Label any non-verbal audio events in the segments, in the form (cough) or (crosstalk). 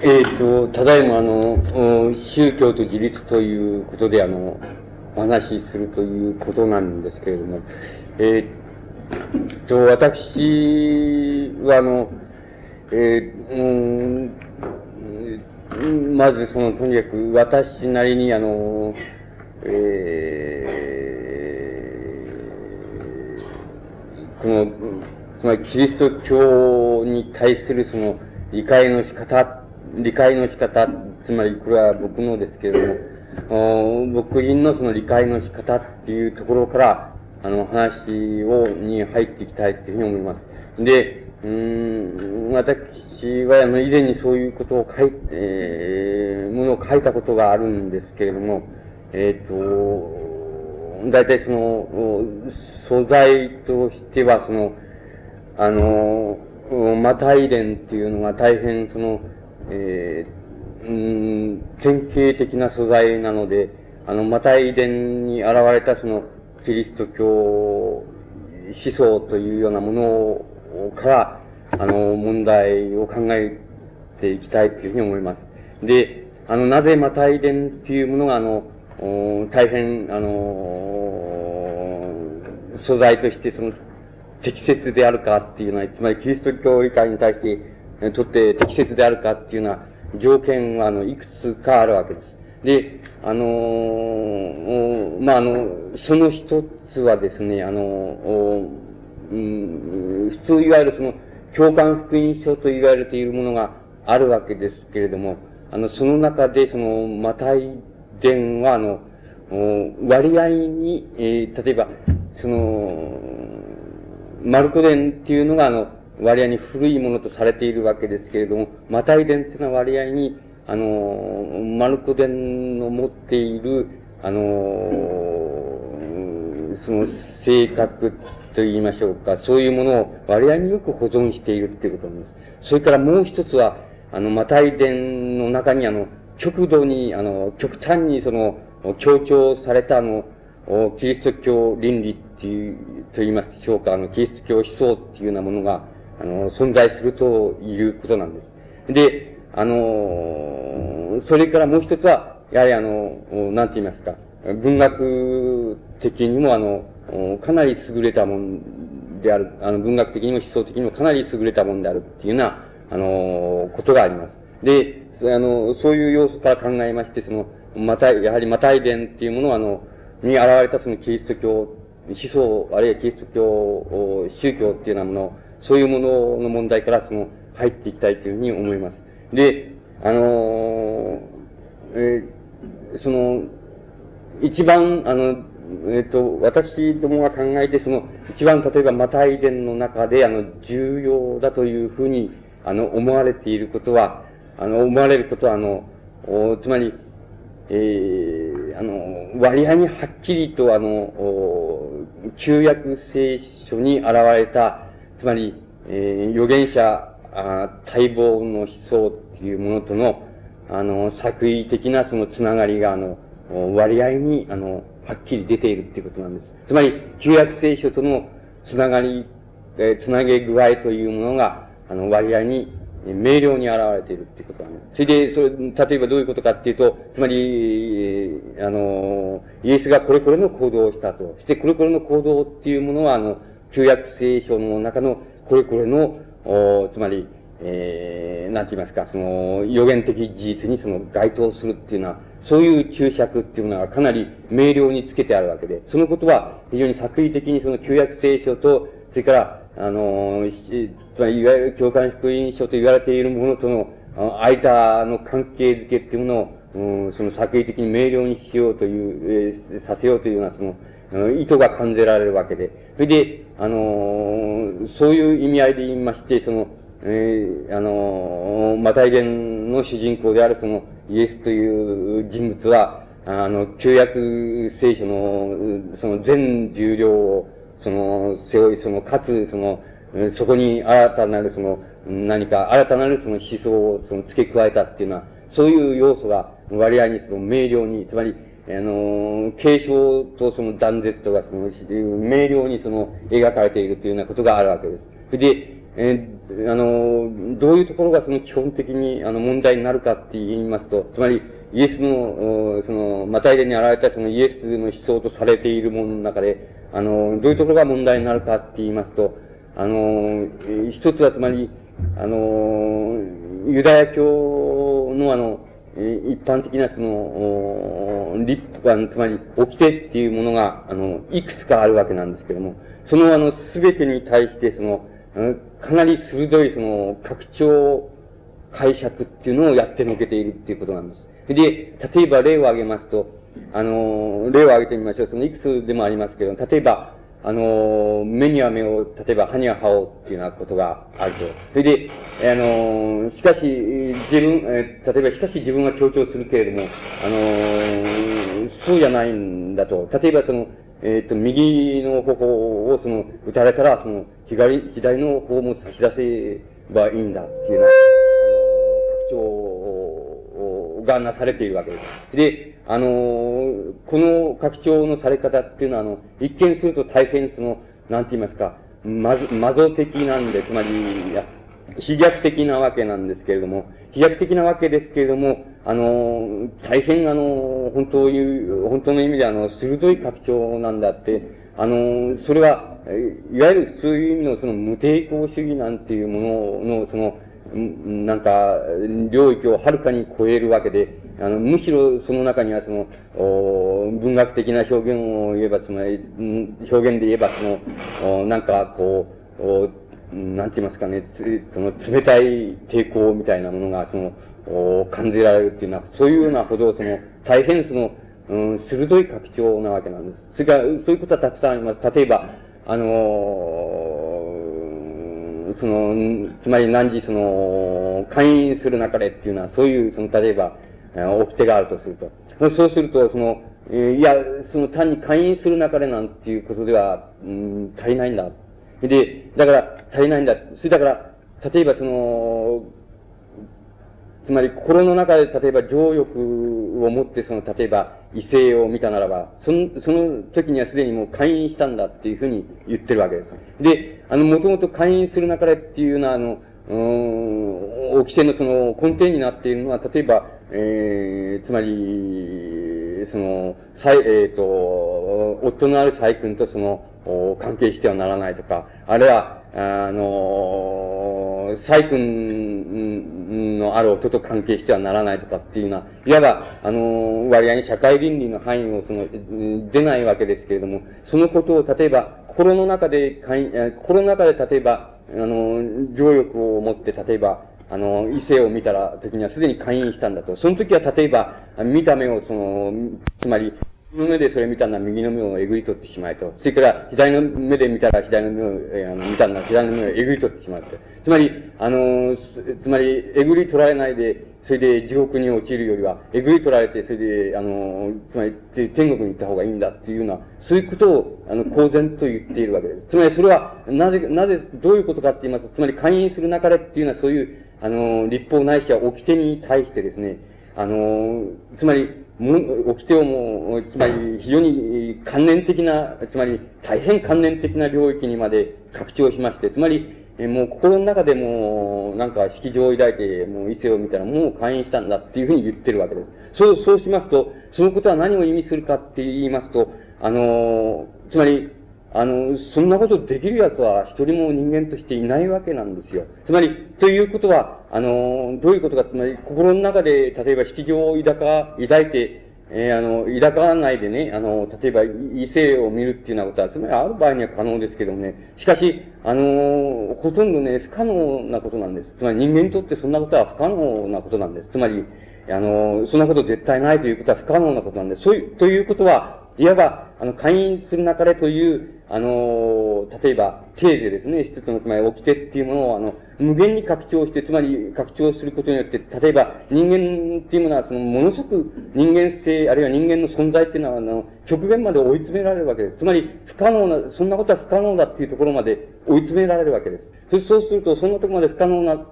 えっ、ー、と、ただいまあの、宗教と自立ということであの、お話しするということなんですけれども、えー、と、私はあの、えー、うん、まずその、とにかく私なりにあの、えー、この、つまりキリスト教に対するその理解の仕方理解の仕方、つまりこれは僕のですけれども、僕人のその理解の仕方っていうところから、あの、話を、に入っていきたいというふうに思います。で、うん、私は、あの、以前にそういうことを書いて、えー、ものを書いたことがあるんですけれども、えっ、ー、と、大体その、素材としては、その、あの、マタイ伝っていうのが大変その、えー、ん、典型的な素材なので、あの、マタイ伝に現れたその、キリスト教思想というようなものから、あの、問題を考えていきたいというふうに思います。で、あの、なぜマタイ伝っていうものが、あの、大変、あの、素材としてその、適切であるかっていうのは、つまりキリスト教理解に対してとって適切であるかっていうような条件は、あの、いくつかあるわけです。で、あのー、まあ、あの、その一つはですね、あの、うん、普通いわゆるその、共感福音書と言われているものがあるわけですけれども、あの、その中で、その、マタイ伝は、あの、割合に、えー、例えば、その、マルコ伝っていうのが、あの、割合に古いものとされているわけですけれども、マタイ伝っていうのは割合に、あの、マルコ伝の持っている、あの、その性格と言いましょうか、そういうものを割合によく保存しているっていうことなんです。それからもう一つは、あの、マタイ伝の中にあの、極度に、あの、極端にその、強調されたあの、キリスト教倫理っていう、と言いますでしょうか、あの、キリスト教思想っていうようなものが、あの、存在するということなんです。で、あの、それからもう一つは、やはりあの、なんて言いますか、文学的にもあの、かなり優れたもんである、あの、文学的にも思想的にもかなり優れたもんであるっていうような、あの、ことがあります。で、あの、そういう要素から考えまして、その、また、やはりマタイ伝っていうものは、あの、に現れたそのキリスト教思想、あるいはキリスト教、宗教っていうようなものそういうものの問題からその、入っていきたいというふうに思います。で、あのえー、その、一番、あの、えっ、ー、と、私どもが考えて、その、一番例えばマタイ伝の中で、あの、重要だというふうに、あの、思われていることは、あの、思われることは、あの、おつまり、えー、あの、割合にはっきりと、あの、旧約聖書に現れた、つまり、えー、預言者、あ待望の思想っていうものとの、あの、作為的なそのつながりが、あの、割合に、あの、はっきり出ているっていうことなんです。つまり、旧約聖書とのつながり、えー、つなげ具合というものが、あの、割合に、明瞭に現れているっていうことなんです。それで、それ、例えばどういうことかっていうと、つまり、あの、イエスがこれこれの行動をしたと。して、これこれの行動っていうものは、あの、旧約聖書の中のこれこれの、おつまり、えー、なんて言いますか、その、予言的事実にその該当するっていうのは、そういう注釈っていうのはかなり明瞭につけてあるわけで、そのことは非常に作為的にその旧約聖書と、それから、あの、つまりいわゆる教会福音書と言われているものとの、あ間の関係づけっていうものを、うん、その作為的に明瞭にしようという、えー、させようというような、その、意図が感じられるわけで。それで、あのー、そういう意味合いで言いまして、その、えー、あのー、マタイ伝の主人公であるその、イエスという人物は、あの、旧約聖書の、その全重量を、その、背負い、その、かつ、その、そこに新たなるその、何か、新たなるその思想をその付け加えたっていうのは、そういう要素が割合にその明瞭に、つまり、あの、継承とその断絶とか、その、明瞭にその、描かれているというようなことがあるわけです。で、えー、あの、どういうところがその基本的に、あの、問題になるかって言いますと、つまり、イエスの、その、マタイレに現れたそのイエスの思想とされているものの中で、あの、どういうところが問題になるかって言いますと、あの、一つはつまり、あの、ユダヤ教のあの、一般的なその、立法、つまり、掟っていうものが、あの、いくつかあるわけなんですけども、そのあの、すべてに対してその、かなり鋭いその、拡張解釈っていうのをやってのけているっていうことなんです。で、例えば例を挙げますと、あの、例を挙げてみましょう。そのいくつでもありますけど、例えば、あの、目には目を、例えば歯には歯をっていうようなことがあると。それで、あの、しかし、自分、え例えばしかし自分は強調するけれども、あの、そうじゃないんだと。例えばその、えっ、ー、と、右の方をその、打たれたら、その、左、左の方も差し出せばいいんだっていうような、あの、拡張がなされているわけです。で、あの、この拡張のされ方っていうのは、あの、一見すると大変その、なんて言いますか、まず、魔像的なんで、つまり、非逆的なわけなんですけれども、飛躍的なわけですけれども、あの、大変あの、本当いう、本当の意味であの、鋭い拡張なんだって、あの、それは、いわゆる普通いう意味のその無抵抗主義なんていうものの、その、なんか、領域をはるかに超えるわけで、あの、むしろその中にはその、文学的な表現を言えば、つまり、表現で言えばその、なんかこう、なんて言いますかね、つその冷たい抵抗みたいなものが、その、感じられるっていうのは、そういうようなほど、その、大変その、うん、鋭い拡張なわけなんです。それから、そういうことはたくさんあります。例えば、あのー、その、つまり何時その、会員する中でっていうのは、そういう、その、例えば、掟があるとすると。そうすると、その、いや、その単に会員する中でなんていうことでは、うん、足りないんだ。で、だから、足りないんだ。それだから、例えばその、つまり心の中で例えば情欲を持ってその、例えば異性を見たならば、その、その時にはすでにもう会員したんだっていうふうに言ってるわけです。で、あの、もともと会員する中でっていうのは、あの、うん、規制のその根底になっているのは、例えば、えー、つまり、その、えっ、ー、と、夫のある細君とその、関係してはならないとか、あるいは、あの、細君のある音と関係してはならないとかっていうのは、いわば、あの、割合に社会倫理の範囲をその、出ないわけですけれども、そのことを例えば、心の中で、心の中で例えば、あの、情欲を持って、例えば、あの、異性を見たら、時にはすでに会員したんだと。その時は例えば、見た目をその、つまり、目でそれ見たのは右の目をえぐり取ってしまえと。それから左の目で見たら左の目を、えー、あの見たのは左の目をえぐり取ってしまうと。つまり、あの、つまり、えぐり取られないで、それで地獄に落ちるよりは、えぐり取られて、それで、あの、つまり、天国に行った方がいいんだっていうような、そういうことを、あの、公然と言っているわけです。つまり、それは、なぜ、なぜ、どういうことかって言いますと、つまり、勧誘する中でっていうのは、そういう、あの立法ないしは掟に対してですね、あのつまり、もう、起きてをも、つまり非常に関連的な、つまり大変関連的な領域にまで拡張しまして、つまり、もう心の中でもなんか式場を抱いて、もう異性を見たらもう会員したんだっていうふうに言ってるわけです。そう、そうしますと、そのことは何を意味するかって言いますと、あの、つまり、あの、そんなことできる奴は一人も人間としていないわけなんですよ。つまり、ということは、あの、どういうことか、つまり、心の中で、例えば、式場を抱か、抱いて、えー、あの、抱かないでね、あの、例えば、異性を見るっていうようなことは、つまり、ある場合には可能ですけどもね、しかし、あの、ほとんどね、不可能なことなんです。つまり、人間にとってそんなことは不可能なことなんです。つまり、あの、そんなこと絶対ないということは不可能なことなんです。そういう、ということは、いわば、あの、会員する中でという、あの、例えば、テーゼですね、一つの、つまり、掟っていうものを、あの、無限に拡張して、つまり、拡張することによって、例えば、人間っていうものは、その、ものすごく人間性、あるいは人間の存在っていうのは、あの、極限まで追い詰められるわけです。つまり、不可能な、そんなことは不可能だっていうところまで追い詰められるわけです。そうすると、そんなところまで不可能な、っ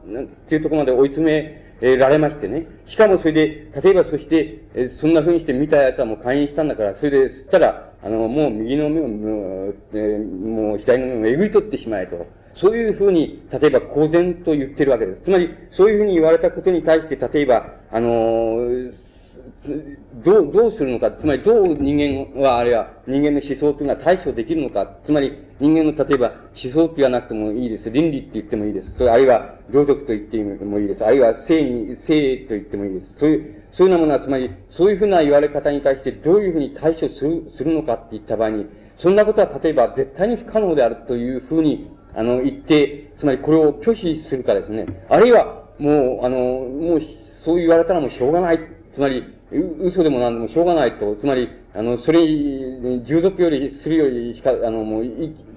ていうところまで追い詰め、えられましてね。しかもそれで、例えばそして、えそんな風にして見た奴はもう会員したんだから、それで、そしたら、あの、もう右の目を、もうえー、もう左の目をえぐり取ってしまえと。そういうふうに、例えば公然と言ってるわけです。つまり、そういうふうに言われたことに対して、例えば、あのー、どう、どうするのか、つまりどう人間は、あるいは人間の思想というのは対処できるのか、つまり人間の例えば思想って言わなくてもいいです。倫理って言ってもいいです。それあるいは道徳と言ってもいいです。あるいは性に、性と言ってもいいです。そういう、そういうようなものは、つまり、そういうふうな言われ方に対してどういうふうに対処する、するのかって言った場合に、そんなことは例えば絶対に不可能であるというふうに、あの、言って、つまりこれを拒否するかですね。あるいは、もう、あの、もう、そう言われたらもうしょうがない。つまり、嘘でも何でもしょうがないと。つまり、あの、それ、従属よりするよりしか、あの、もう、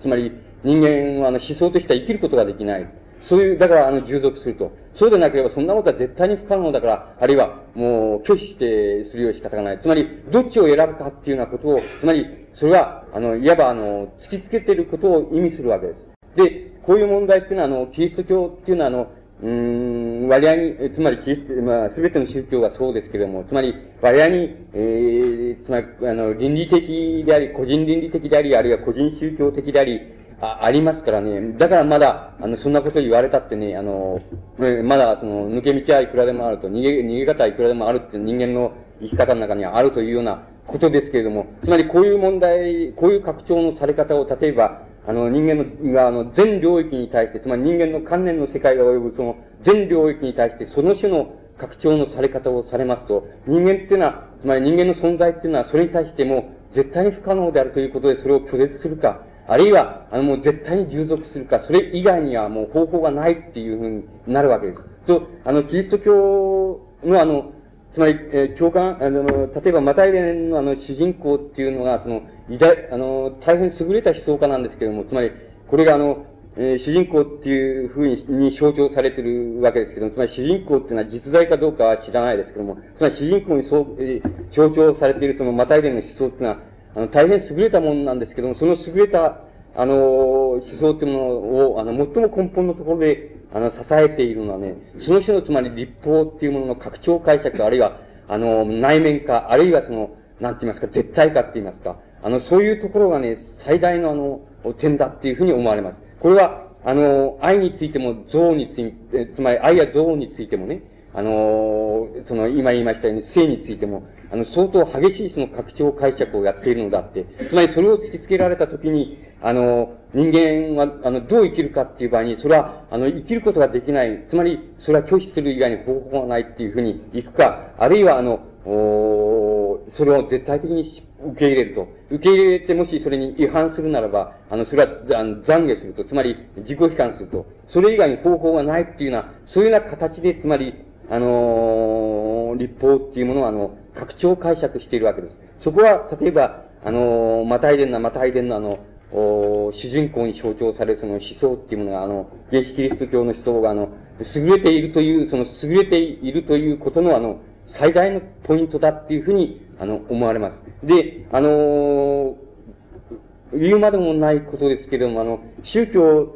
つまり、人間はあの思想としては生きることができない。そういう、だからあの、従属すると。そうでなければそんなことは絶対に不可能だから、あるいはもう拒否してするよう仕方がない。つまり、どっちを選ぶかっていうようなことを、つまり、それは、あの、いわばあの、突きつけていることを意味するわけです。で、こういう問題っていうのは、あの、キリスト教っていうのは、あの、うん、割合に、つまりキリスト、まあ、すべての宗教がそうですけれども、つまり、割合に、えー、つまり、あの、倫理的であり、個人倫理的であり、あるいは個人宗教的であり、あ、ありますからね。だからまだ、あの、そんなこと言われたってね、あの、まだ、その、抜け道はいくらでもあると、逃げ、逃げ方はいくらでもあるって人間の生き方の中にはあるというようなことですけれども、つまりこういう問題、こういう拡張のされ方を、例えば、あの、人間の、が、あの、全領域に対して、つまり人間の観念の世界が及ぶその全領域に対して、その種の拡張のされ方をされますと、人間っていうのは、つまり人間の存在っていうのは、それに対しても、絶対に不可能であるということで、それを拒絶するか、あるいは、あの、もう絶対に従属するか、それ以外にはもう方法がないっていうふうになるわけです。と、あの、キリスト教のあの、つまり、えー、共感、あの、例えば、マタイレのあの、主人公っていうのが、その、偉大、あの、大変優れた思想家なんですけれども、つまり、これがあの、えー、主人公っていうふうにに象徴されてるわけですけども、つまり主人公っていうのは実在かどうかは知らないですけども、つまり主人公にそう、えー、象徴されているそのマタイレの思想っていうのは、あの、大変優れたものなんですけども、その優れた、あの、思想っていうものを、あの、最も根本のところで、あの、支えているのはね、その種のつまり立法っていうものの拡張解釈、あるいは、あの、内面化、あるいはその、なんて言いますか、絶対化って言いますか、あの、そういうところがね、最大のあの、点だっていうふうに思われます。これは、あの、愛についても、憎悪について、つまり愛や憎悪についてもね、あの、その、今言いましたように、性についても、あの、相当激しいその拡張解釈をやっているのだって。つまりそれを突きつけられたときに、あの、人間は、あの、どう生きるかっていう場合に、それは、あの、生きることができない。つまり、それは拒否する以外に方法がないっていうふうに行くか、あるいは、あの、おそれを絶対的に受け入れると。受け入れてもしそれに違反するならば、あの、それはあの懺悔すると。つまり、自己批判すると。それ以外に方法がないっていうような、そういうような形で、つまり、あのー、立法っていうものを、あの、拡張解釈しているわけです。そこは、例えば、あの、マタイデンな、マタイデンのあの、お主人公に象徴されるその思想っていうものが、あの、原始キリスト教の思想が、あの、優れているという、その優れているということの、あの、最大のポイントだっていうふうに、あの、思われます。で、あのー、言うまでもないことですけれども、あの、宗教、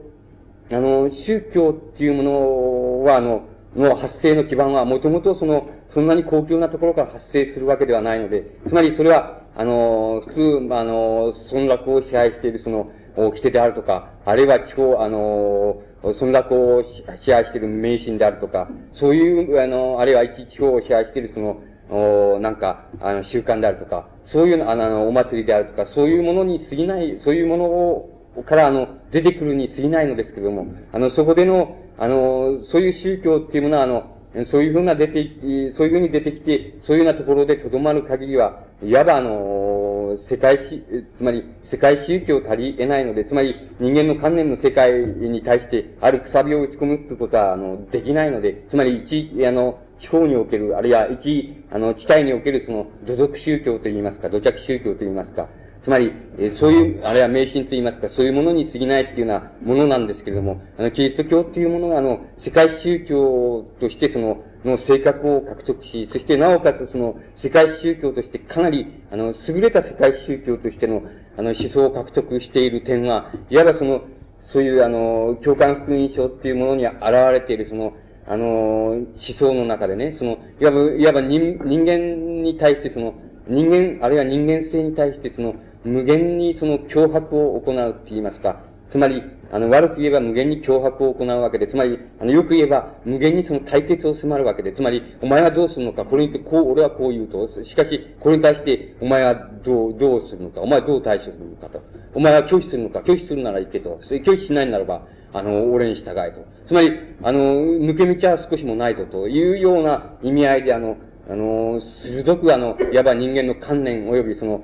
あの、宗教っていうものは、あの、の発生の基盤は、もともとその、そんなに高級なところから発生するわけではないので、つまりそれは、あの、普通、あの、村落を支配しているその、掟であるとか、あるいは地方、あの、村落を支配している迷信であるとか、そういう、あの、あるいは一地方を支配しているその、おなんか、あの、習慣であるとか、そういうのあの、お祭りであるとか、そういうものに過ぎない、そういうものを、から、あの、出てくるに過ぎないのですけれども、あの、そこでの、あの、そういう宗教っていうものは、あの、そういうふうな出て、そういうふうに出てきて、そういうようなところで留まる限りは、いわばあの、世界し、つまり世界宗教足り得ないので、つまり人間の観念の世界に対してあるくさびを打ち込むってことは、あの、できないので、つまり一、あの、地方における、あるいは一、あの、地帯におけるその、土俗宗教といいますか、土着宗教といいますか、つまり、えそういう、あるいは迷信と言いますか、そういうものに過ぎないっていうようなものなんですけれども、あの、キリスト教っていうものが、あの、世界宗教としてその、の性格を獲得し、そしてなおかつその、世界宗教としてかなり、あの、優れた世界宗教としての、あの、思想を獲得している点は、いわばその、そういうあの、共感福音書っていうものに現れているその、あの、思想の中でね、その、いわば、いわば人人間に対してその、人間、あるいは人間性に対してその、無限にその脅迫を行うって言いますか、つまり、あの、悪く言えば無限に脅迫を行うわけで、つまり、あの、よく言えば無限にその対決を迫るわけで、つまり、お前はどうするのか、これにてこう、俺はこう言うと、しかし、これに対して、お前はどう、どうするのか、お前はどう対処するのかと。お前は拒否するのか、拒否するならいけど、拒否しないならば、あの、俺に従えと。つまり、あの、抜け道は少しもないぞというような意味合いで、あの、あの、鋭くあの、いわば人間の観念及びその、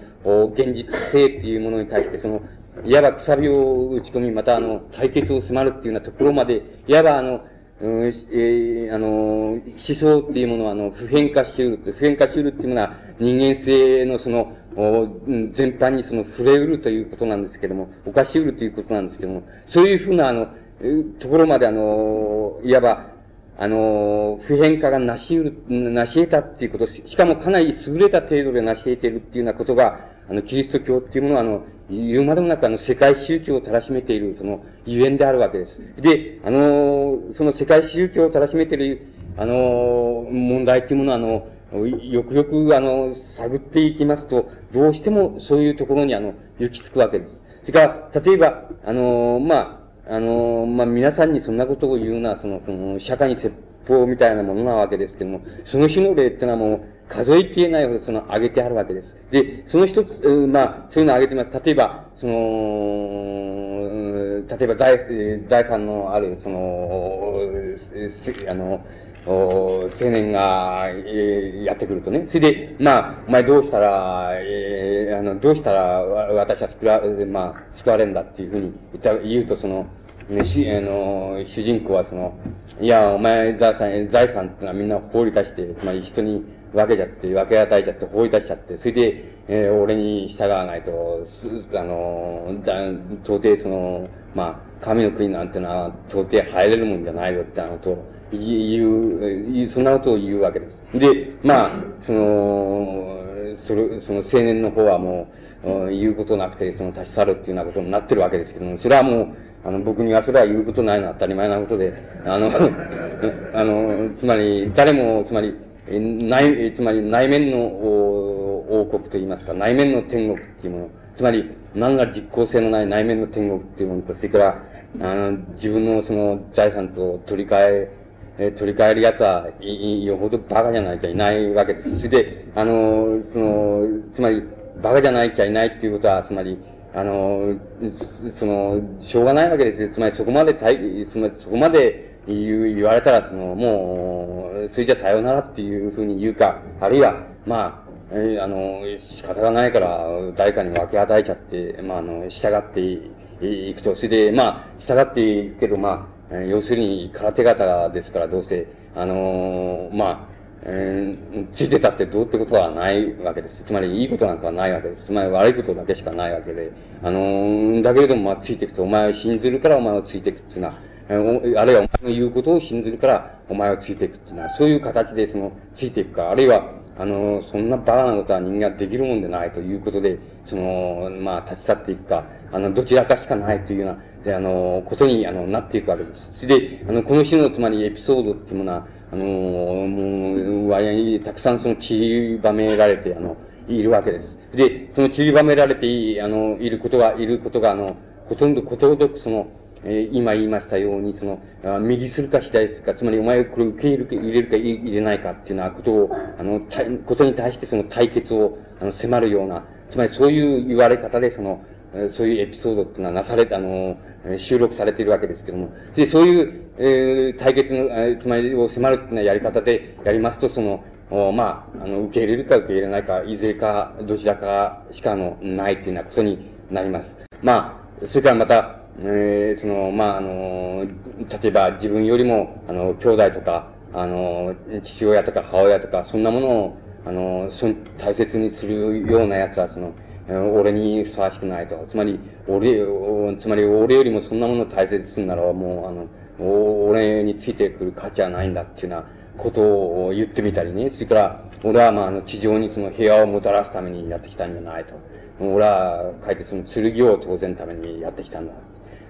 現実性っていうものに対して、その、いわばくさびを打ち込み、またあの、対決を迫るっていうようなところまで、いわばあの、うん、えー、あの、思想っていうものは、あの、普遍化し得る。普遍化し得るっていうものは、人間性のその、お全般にその触れうるということなんですけども、犯しうるということなんですけども、そういうふうなあの、ところまであの、いわば、あの、普遍化がなし得る、なし得たっていうこと、しかもかなり優れた程度でなし得ているっていうようなことが、あの、キリスト教っていうものは、あの、言うまでもなくあの、世界宗教をたらしめている、その、ゆえんであるわけです。で、あの、その世界宗教をたらしめている、あの、問題っていうものは、あの、よくよく、あの、探っていきますと、どうしてもそういうところに、あの、行き着くわけです。それから、例えば、あの、まあ、あの、まあ、皆さんにそんなことを言うのは、その、その、社会に説法みたいなものなわけですけども、その種の例っていうのはもう、数えきれないほどその、挙げてあるわけです。で、その一つ、まあ、そういうのを挙げてます。例えば、その、例えば、財、財産のある、その、あの、青年が、えー、やってくるとね。それで、まあ、お前どうしたら、えー、あの、どうしたら、私は救わ、まあ、救われるんだっていうふうに言った、言うと、その、ね、し、あの、主人公はその、いや、お前財産、財産ってのはみんな放り出して、つまり人に分けちゃって、分け与えちゃって、放り出しちゃって、それで、えー、俺に従わないと、あの、だ、到底その、まあ、神の国なんてのは、到底入れるもんじゃないよってあのと、言う、そんなことを言うわけです。で、まあ、その、それ、その青年の方はもう、言うことなくて、その立ち去るっていうようなことになってるわけですけども、それはもう、あの、僕にはそれは言うことないのは当たり前なことで、あの、(laughs) あの、つまり、誰も、つまり、内、つまり内面の王国といいますか、内面の天国っていうもの、つまり、何ら実効性のない内面の天国っていうものと、それから、あの、自分のその財産と取り替え、え取り替える奴は、よほど馬鹿じゃないきゃいないわけです。それで、あの、その、つまり、馬鹿じゃないきゃいないっていうことは、つまり、あの、その、しょうがないわけですよ。つまりそこまで、つまりそこまで言言われたら、その、もう、それじゃさようならっていうふうに言うか、あるいは、まあ、え、あの、仕方がないから、誰かに分け与えちゃって、まあ、あの、従っていくと。それで、まあ、従っていくけど、まあ、要するに空手方ですから、どうせ、あの、まあ、えー、ついてたってどうってことはないわけです。つまり、いいことなんかはないわけです。つまり、悪いことだけしかないわけで。あのー、だけれども、まあ、ついていくと、お前を信ずるからお前をついていくっていうのは、あるいはお前の言うことを信ずるからお前をついていくっていうのは、そういう形でその、ついていくか、あるいは、あの、そんなバカなことは人間はできるもんでないということで、その、まあ、立ち去っていくか、あの、どちらかしかないというような、で、あの、ことに、あの、なっていくわけです。それで、あの、この種の、つまりエピソードっていうものは、あの、もう、割合たくさんその散りばめられて、あの、いるわけです。で、その散りばめられてい、あの、いることが、いることが、あの、ほとんどことごとくその、えー、今言いましたように、その、右するか左するか、つまりお前をこれ受け入れるか入れるか入れないかっていうようなことを、あの、たことに対してその対決を、あの、迫るような、つまりそういう言われ方で、その、そういうエピソードっていうのはなされ、あの、収録されているわけですけども、で、そういう、えー、対決の、えー、つまりを迫るっていうようなやり方でやりますと、その、おまあ、あの、受け入れるか受け入れないか、いずれか、どちらかしかの、ないっていうようなことになります。まあ、それからまた、えー、その、まあ、あの、例えば自分よりも、あの、兄弟とか、あの、父親とか母親とか、そんなものを、あの、そ大切にするようなやつは、その、俺にふさわしくないと。つまり、俺、つまり俺よりもそんなものを大切にするなら、もう、あの、俺についてくる価値はないんだっていうようなことを言ってみたりね。それから、俺はまあ、あの、地上にその平和をもたらすためにやってきたんじゃないと。俺は、かえってその剣を当然ためにやってきたんだ。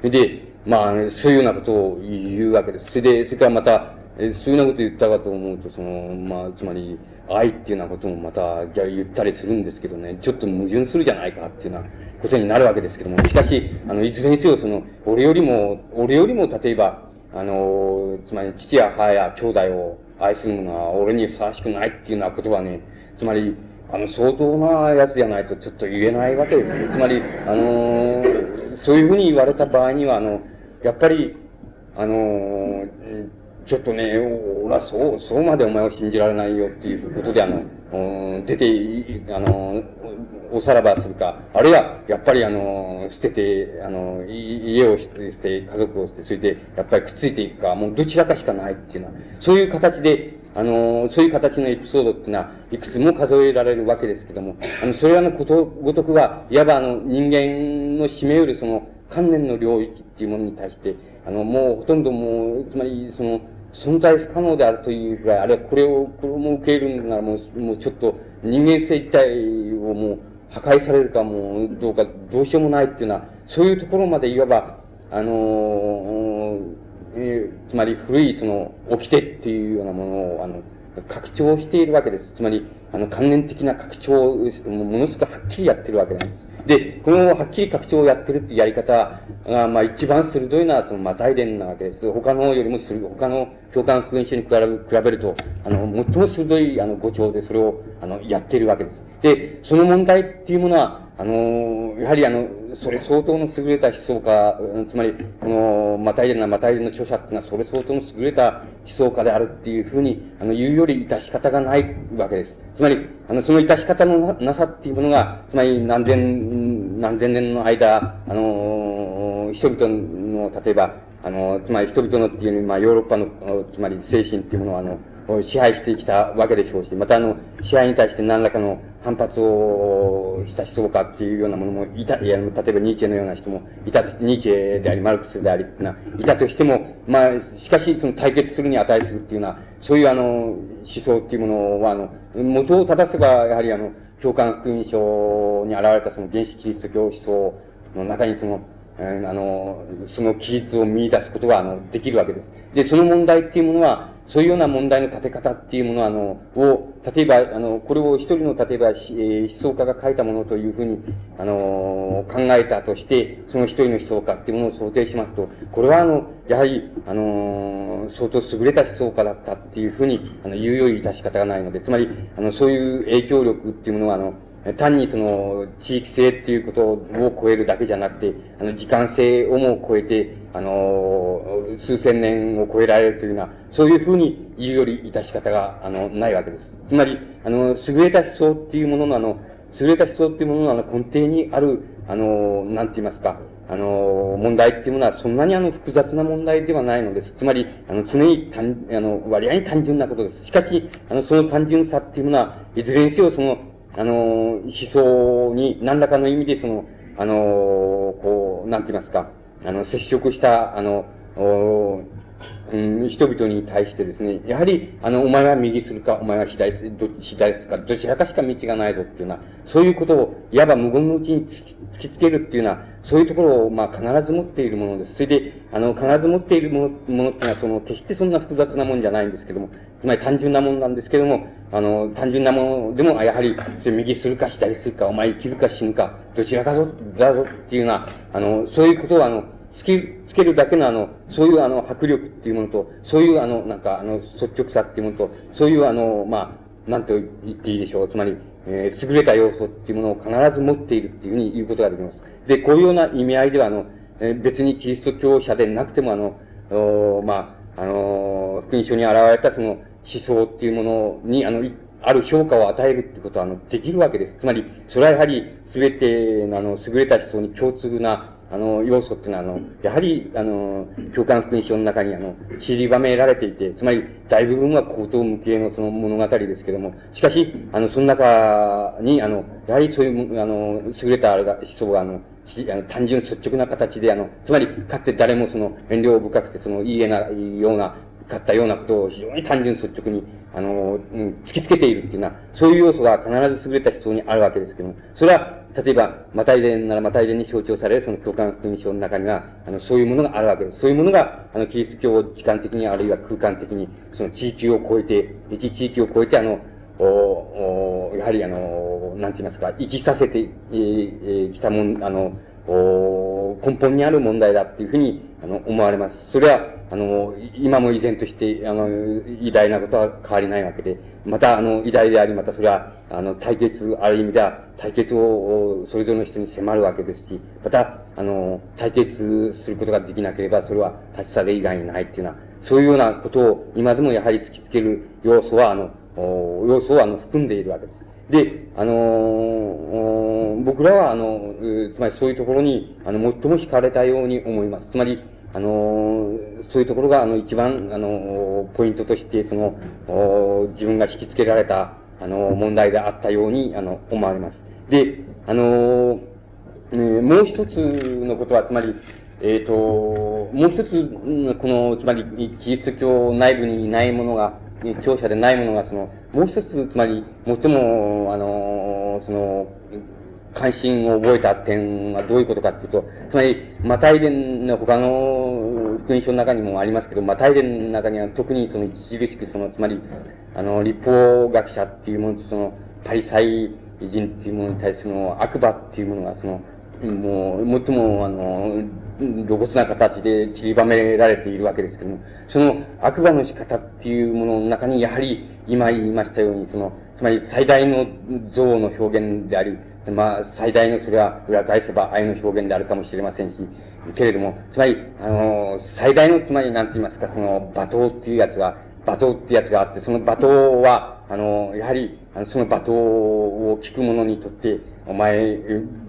で、まあ、そういうようなことを言うわけです。それで、それからまた、えそういうようなこと言ったかと思うと、その、まあ、つまり、愛っていうようなこともまた、じゃ言ったりするんですけどね、ちょっと矛盾するじゃないかっていうようなことになるわけですけども、しかし、あの、いずれにせよ、その、俺よりも、俺よりも、例えば、あの、つまり、父や母や兄弟を愛する者は、俺にふさわしくないっていうようなことはね、つまり、あの、相当なやつじゃないとちょっと言えないわけです。つまり、あのそういうふうに言われた場合には、あの、やっぱり、あのちょっとね、俺はそう、そうまでお前を信じられないよっていうことで、あの、出て、あの、おさらばするか、あるいは、やっぱりあの、捨てて、あの、家を捨て、家族を捨て、それで、やっぱりくっついていくか、もうどちらかしかないっていうのは、そういう形で、あの、そういう形のエピソードっていうのは、いくつも数えられるわけですけども、あの、それらのことごとくは、いわばあの、人間の占めうるその、観念の領域っていうものに対して、あの、もうほとんどもう、つまり、その、存在不可能であるというぐらい、あるいはこれを、これも受け入れるならもう、もうちょっと人間性自体をもう破壊されるかもうどうかどうしようもないっていうのは、そういうところまでいわば、あのー、えー、つまり古いその、掟っていうようなものを、あの、拡張しているわけです。つまり、あの、関連的な拡張を、ものすごくはっきりやってるわけなんです。で、このはっきり拡張をやってるっていうやり方が、まあ一番鋭いのはそのマタイ伝なわけです。他のよりも鋭い、他の共感福音書に比べると、あの、最も鋭い、あの、語調でそれを、あの、やっているわけです。で、その問題っていうものは、あの、やはりあの、それ相当の優れた思想家、つまり、この、マタイ伝なマタイ伝の著者っていうのは、それ相当の優れた思想家であるっていうふうに、あの、言うより致し方がないわけです。つまり、あの、その致し方のなさっていうものが、つまり何千、何千年の間、あの、人々の、例えば、あの、つまり人々のっていう、まあ、ヨーロッパの、つまり精神っていうものは、あの、支配してきたわけでしょうし、またあの、支配に対して何らかの反発をした思想家っていうようなものもいた、いや、例えばニーチェのような人もいた、ニーチェであり、マルクスであり、な、いたとしても、まあ、しかし、その対決するに値するっていうような、そういうあの、思想っていうものは、あの、元を正せば、やはりあの、共感福音書に現れたその原始キリスト教思想の中にその、あの、その記述を見出すことが、あの、できるわけです。で、その問題っていうものは、そういうような問題の立て方っていうものは、あの、を、例えば、あの、これを一人の、例えば、え、思想家が書いたものというふうに、あの、考えたとして、その一人の思想家っていうものを想定しますと、これは、あの、やはり、あの、相当優れた思想家だったっていうふうに、あの、言うより致し方がないので、つまり、あの、そういう影響力っていうものは、あの、単にその、地域性っていうことを超えるだけじゃなくて、あの、時間性をも超えて、あの、数千年を超えられるというような、そういうふうに言うより致し方が、あの、ないわけです。つまり、あの、優れた思想っていうものの、あの、優れた思想っていうものの、あの、根底にある、あの、なんて言いますか、あの、問題っていうものはそんなにあの複雑な問題ではないのです。つまり、あの、常に単、あの、割合に単純なことです。しかし、あの、その単純さっていうものは、いずれにせよその、あの、思想に何らかの意味でその、あの、こう、なんて言いますか、あの、接触した、あの、うん、人々に対してですね、やはり、あの、お前は右するか、お前は左する、ど左するか、どちらかしか道がないぞっていうのは、そういうことを、いわば無言のうちに突き突きつけるっていうのは、そういうところを、まあ、必ず持っているものです。それで、あの、必ず持っているもの、ものっていうのは、その、決してそんな複雑なもんじゃないんですけども、つまり単純なもんなんですけども、あの、単純なものでも、やはり、それ右するか左するか、お前生きるか死ぬか、どちらかぞ、だぞっていうような、あの、そういうことは、あの、つけ、つけるだけのあの、そういうあの、迫力っていうものと、そういうあの、なんかあの、率直さっていうものと、そういうあの、まあ、なんと言っていいでしょう。つまり、えー、優れた要素っていうものを必ず持っているっていうふうに言うことができます。で、こういうような意味合いでは、あの、えー、別にキリスト教者でなくても、あの、おまあ、あの、福音書に現れたその思想っていうものに、あの、ある評価を与えるってことは、あの、できるわけです。つまり、それはやはり、すべて、あの、優れた思想に共通な、あの、要素っていうのは、あの、やはり、あの、共感福音書の中に、あの、散りばめられていて、つまり、大部分は高等無形のその物語ですけども、しかし、あの、その中に、あの、やはりそういう、あの、優れたあれが、思想が、あの、あの単純率直な形で、あの、つまり、かつて誰もその、遠慮深くて、その、言えないような、かったようなことを非常に単純率直に、あの、うん、突きつけているっていうのは、そういう要素が必ず優れた思想にあるわけですけども、それは、例えば、マタイ伝ならマタイ伝に象徴されるその共感福音書の中には、あの、そういうものがあるわけです。そういうものが、あの、キリスト教を時間的にあるいは空間的に、その地域を超えて、一地域を超えて、あの、おおやはりあの、なんて言いますか、生きさせてき、えー、たもん、あの、お根本にある問題だっていうふうに、あの、思われます。それは、あの、今も依然として、あの、偉大なことは変わりないわけで、また、あの、偉大であり、またそれは、あの、対決、ある意味では、対決を、それぞれの人に迫るわけですし、また、あの、対決することができなければ、それは立ち去る以外にないっていうのは、そういうようなことを、今でもやはり突きつける要素は、あの、要素を、あの、含んでいるわけです。で、あの、僕らは、あの、つまりそういうところに、あの、最も惹かれたように思います。つまり、あのそういうところが、あの、一番、あのポイントとして、その、自分が引き付けられた、あの、問題であったように、あの、思われます。で、あのね、もう一つのことは、つまり、えっ、ー、と、もう一つ、この、つまり、キリスト教内部にいないものが、庁舎でないものが、その、もう一つ、つまり、最も、あの、その、関心を覚えた点はどういうことかっていうと、つまり、マタイ伝の他の福音書の中にもありますけど、マタイ伝の中には特にその著しく、その、つまり、あの、立法学者っていうものと、その、パリサイ人っていうものに対する悪魔っていうものが、その、もう、最も、あの、露骨な形で散りばめられているわけですけども、その悪魔の仕方っていうものの中に、やはり、今言いましたように、その、つまり最大の像の表現であり、まあ、最大のそれは裏返せば愛の表現であるかもしれませんし、けれども、つまり、あの、最大の、つまり、なんて言いますか、その、罵倒っていうやつが、罵倒っていうやつがあって、その罵倒は、あの、やはり、あのその罵倒を聞く者にとって、お前、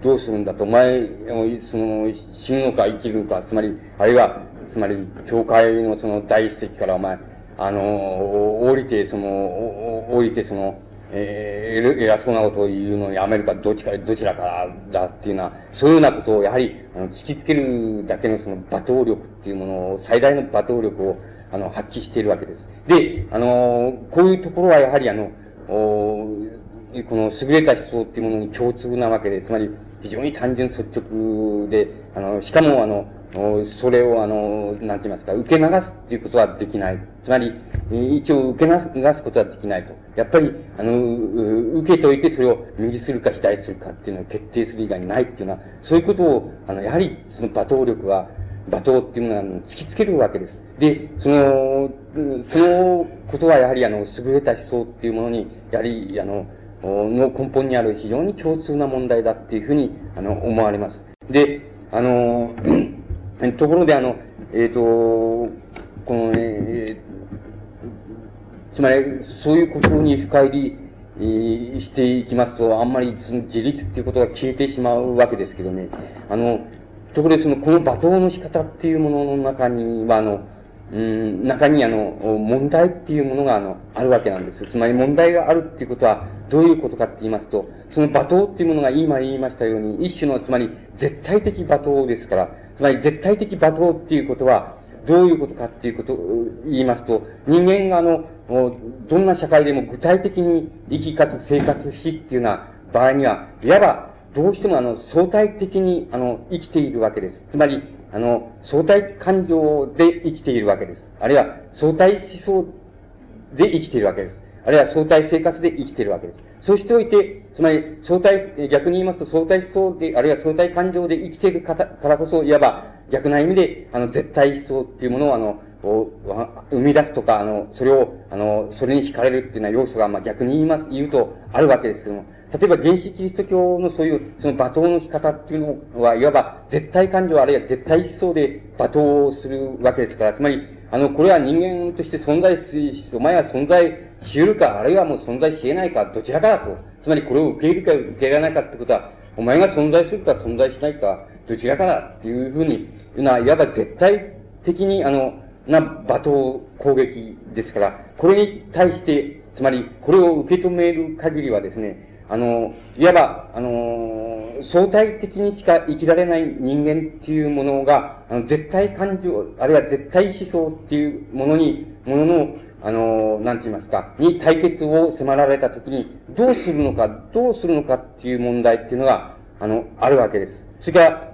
どうするんだと、お前、その、死ぬのか生きるのか、つまり、あるいは、つまり、教会のその第一席からお前、あの、降りて、その、降りて、その、えー、偉そうなことを言うのにやめるか、どっちか、どちらかだっていうのは、そういうようなことをやはり、あの、突きつけるだけのその罵倒力っていうものを、最大の罵倒力を、あの、発揮しているわけです。で、あの、こういうところはやはりあの、おこの優れた思想っていうものに共通なわけで、つまり、非常に単純率直で、あの、しかもあの、それを、あの、なんて言いますか、受け流すっていうことはできない。つまり、一応受け流すことはできないと。やっぱり、あの、受けといてそれを右するか左するかっていうのを決定する以外にないっていうのは、そういうことを、あの、やはり、その罵倒力は、罵倒っていうものは突きつけるわけです。で、その、そのことはやはり、あの、優れた思想っていうものに、やはり、あの、の根本にある非常に共通な問題だっていうふうに、あの、思われます。で、あの、(clears throat) ところであの、えっ、ー、と、この、えー、つまり、そういうことに深入り、していきますと、あんまりその自立っていうことが消えてしまうわけですけどね。あの、ところでその、この罵倒の仕方っていうものの中には、あの、うん、中にあの、問題っていうものがあの、あるわけなんです。つまり問題があるっていうことは、どういうことかって言いますと、その罵倒っていうものが今言いましたように、一種の、つまり絶対的罵倒ですから、つまり絶対的罵倒っていうことは、どういうことかっていうことを言いますと、人間があの、どんな社会でも具体的に生きかつ生活しっていうような場合には、いわば、どうしてもあの、相対的にあの、生きているわけです。つまり、あの、相対感情で生きているわけです。あるいは、相対思想で生きているわけです。あるいは相対生活で生きているわけです。そうしておいて、つまり、相対、逆に言いますと相対思想で、あるいは相対感情で生きている方からこそ、いわば逆な意味で、あの、絶対思想っていうものを、あの、を生み出すとか、あの、それを、あの、それに惹かれるっていうような要素が、まあ、逆に言います、言うと、あるわけですけども、例えば原始キリスト教のそういう、その罵倒の仕方っていうのは、いわば絶対感情あるいは絶対思想で罵倒をするわけですから、つまり、あの、これは人間として存在し、お前は存在し得るか、あるいはもう存在し得ないか、どちらかだと。つまりこれを受け入れるか受け入れないかってことは、お前が存在するか存在しないか、どちらかだっていうふうに、な、いわば絶対的に、あの、な罵倒攻撃ですから、これに対して、つまり、これを受け止める限りはですね、あの、いわば、あの、相対的にしか生きられない人間っていうものが、あの、絶対感情、あるいは絶対思想っていうものに、ものの、あの、なんて言いますか、に対決を迫られたときに、どうするのか、どうするのかっていう問題っていうのが、あの、あるわけです。それから、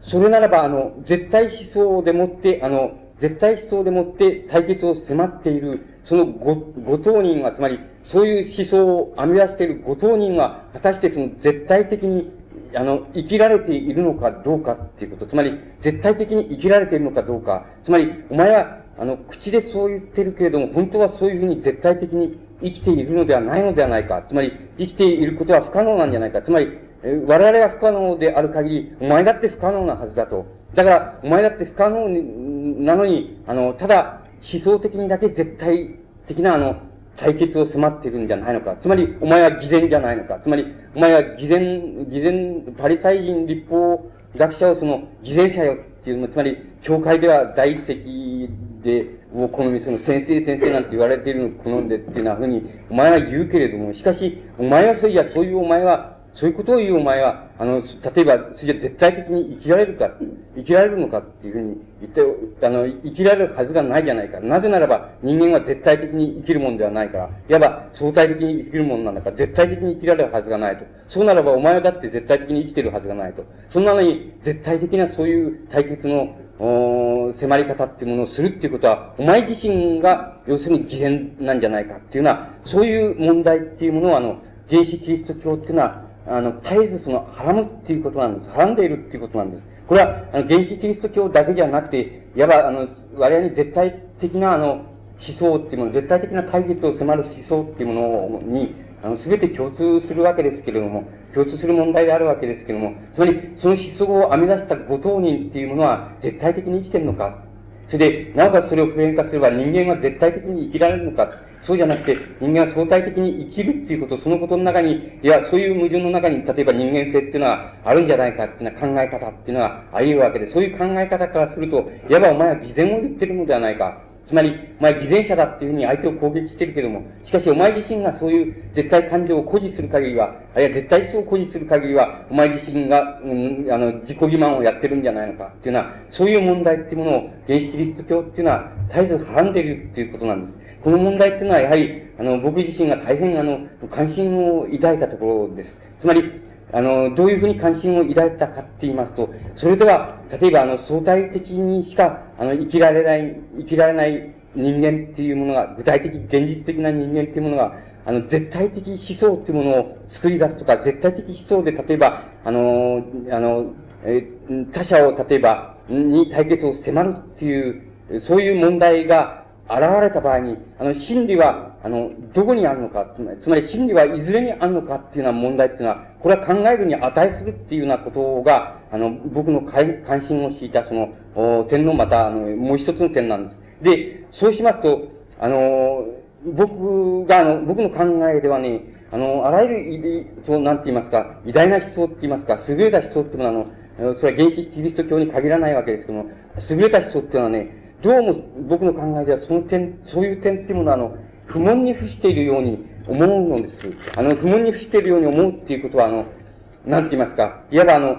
それならば、あの、絶対思想でもって、あの、絶対思想でもって対決を迫っている、そのご、ご当人は、つまり、そういう思想を編み出しているご当人は、果たしてその絶対的に、あの、生きられているのかどうかっていうこと。つまり、絶対的に生きられているのかどうか。つまり、お前は、あの、口でそう言ってるけれども、本当はそういうふうに絶対的に生きているのではないのではないか。つまり、生きていることは不可能なんじゃないか。つまり、我々が不可能である限り、お前だって不可能なはずだと。だから、お前だって不可能なのに、あの、ただ、思想的にだけ絶対的な、あの、対決を迫っているんじゃないのか。つまり、お前は偽善じゃないのか。つまり、お前は偽善、偽善、パリサイ人立法学者をその、偽善者よっていうの、つまり、教会では第一席で、を好み、その先生先生なんて言われているのを好んでっていうようなふうに、お前は言うけれども、しかし、お前はそういや、そういうお前は、そういうことを言うお前は、あの、例えば、それじゃ絶対的に生きられるか、生きられるのかっていうふうに言って、あの、生きられるはずがないじゃないか。なぜならば、人間は絶対的に生きるもんではないから、いわば相対的に生きるもんなんだから、絶対的に生きられるはずがないと。そうならば、お前はだって絶対的に生きてるはずがないと。そんなのに、絶対的なそういう対決の、お迫り方っていうものをするっていうことは、お前自身が、要するに偽善なんじゃないかっていうのは、そういう問題っていうものを、あの、原始キリスト教っていうのは、あの、絶えずその、はらむっていうことなんです。はらんでいるっていうことなんです。これは、あの、原始キリスト教だけじゃなくて、いわば、あの、我々に絶対的な、あの、思想っていうもの、絶対的な対決を迫る思想っていうものに、あの、すべて共通するわけですけれども、共通する問題であるわけですけれども、つまり、その思想を編み出したご当人っていうものは、絶対的に生きてるのかそれで、なおかつそれを普遍化すれば人間は絶対的に生きられるのかそうじゃなくて、人間は相対的に生きるっていうこと、そのことの中に、いや、そういう矛盾の中に、例えば人間性っていうのはあるんじゃないかっていうのは考え方っていうのはあり得るわけで、そういう考え方からすると、いわばお前は偽善を言ってるのではないか。つまり、お前偽善者だっていうふうに相手を攻撃してるけども、しかしお前自身がそういう絶対感情を誇示する限りは、あるいは絶対思想を誇示する限りは、お前自身が、うん、あの、自己欺瞞をやってるんじゃないのかっていうのは、そういう問題っていうものを、原始キリスト教っていうのは、絶えずはらんでいるっていうことなんです。この問題っていうのはやはり、あの、僕自身が大変あの、関心を抱いたところです。つまり、あの、どういうふうに関心を抱いたかって言いますと、それでは、例えばあの、相対的にしか、あの、生きられない、生きられない人間っていうものが、具体的、現実的な人間っていうものが、あの、絶対的思想っていうものを作り出すとか、絶対的思想で、例えば、あの、あの、え他者を、例えば、に対決を迫るっていう、そういう問題が、現れた場合に、あの、真理は、あの、どこにあるのか、つまり真理はいずれにあるのかっていうような問題っていうのは、これは考えるに値するっていうようなことが、あの、僕の関心を敷いたその、点のまた、あの、もう一つの点なんです。で、そうしますと、あの、僕が、あの、僕の考えではね、あの、あらゆる、そう、なんて言いますか、偉大な思想って言いますか、優れた思想っていうのは、あの、それは原始キリスト教に限らないわけですけども、優れた思想っていうのはね、どうも僕の考えではその点、そういう点っていうものは、あの、不問に付しているように思うのです。あの、不問に付しているように思うっていうことは、あの、なんて言いますか、いわばあの、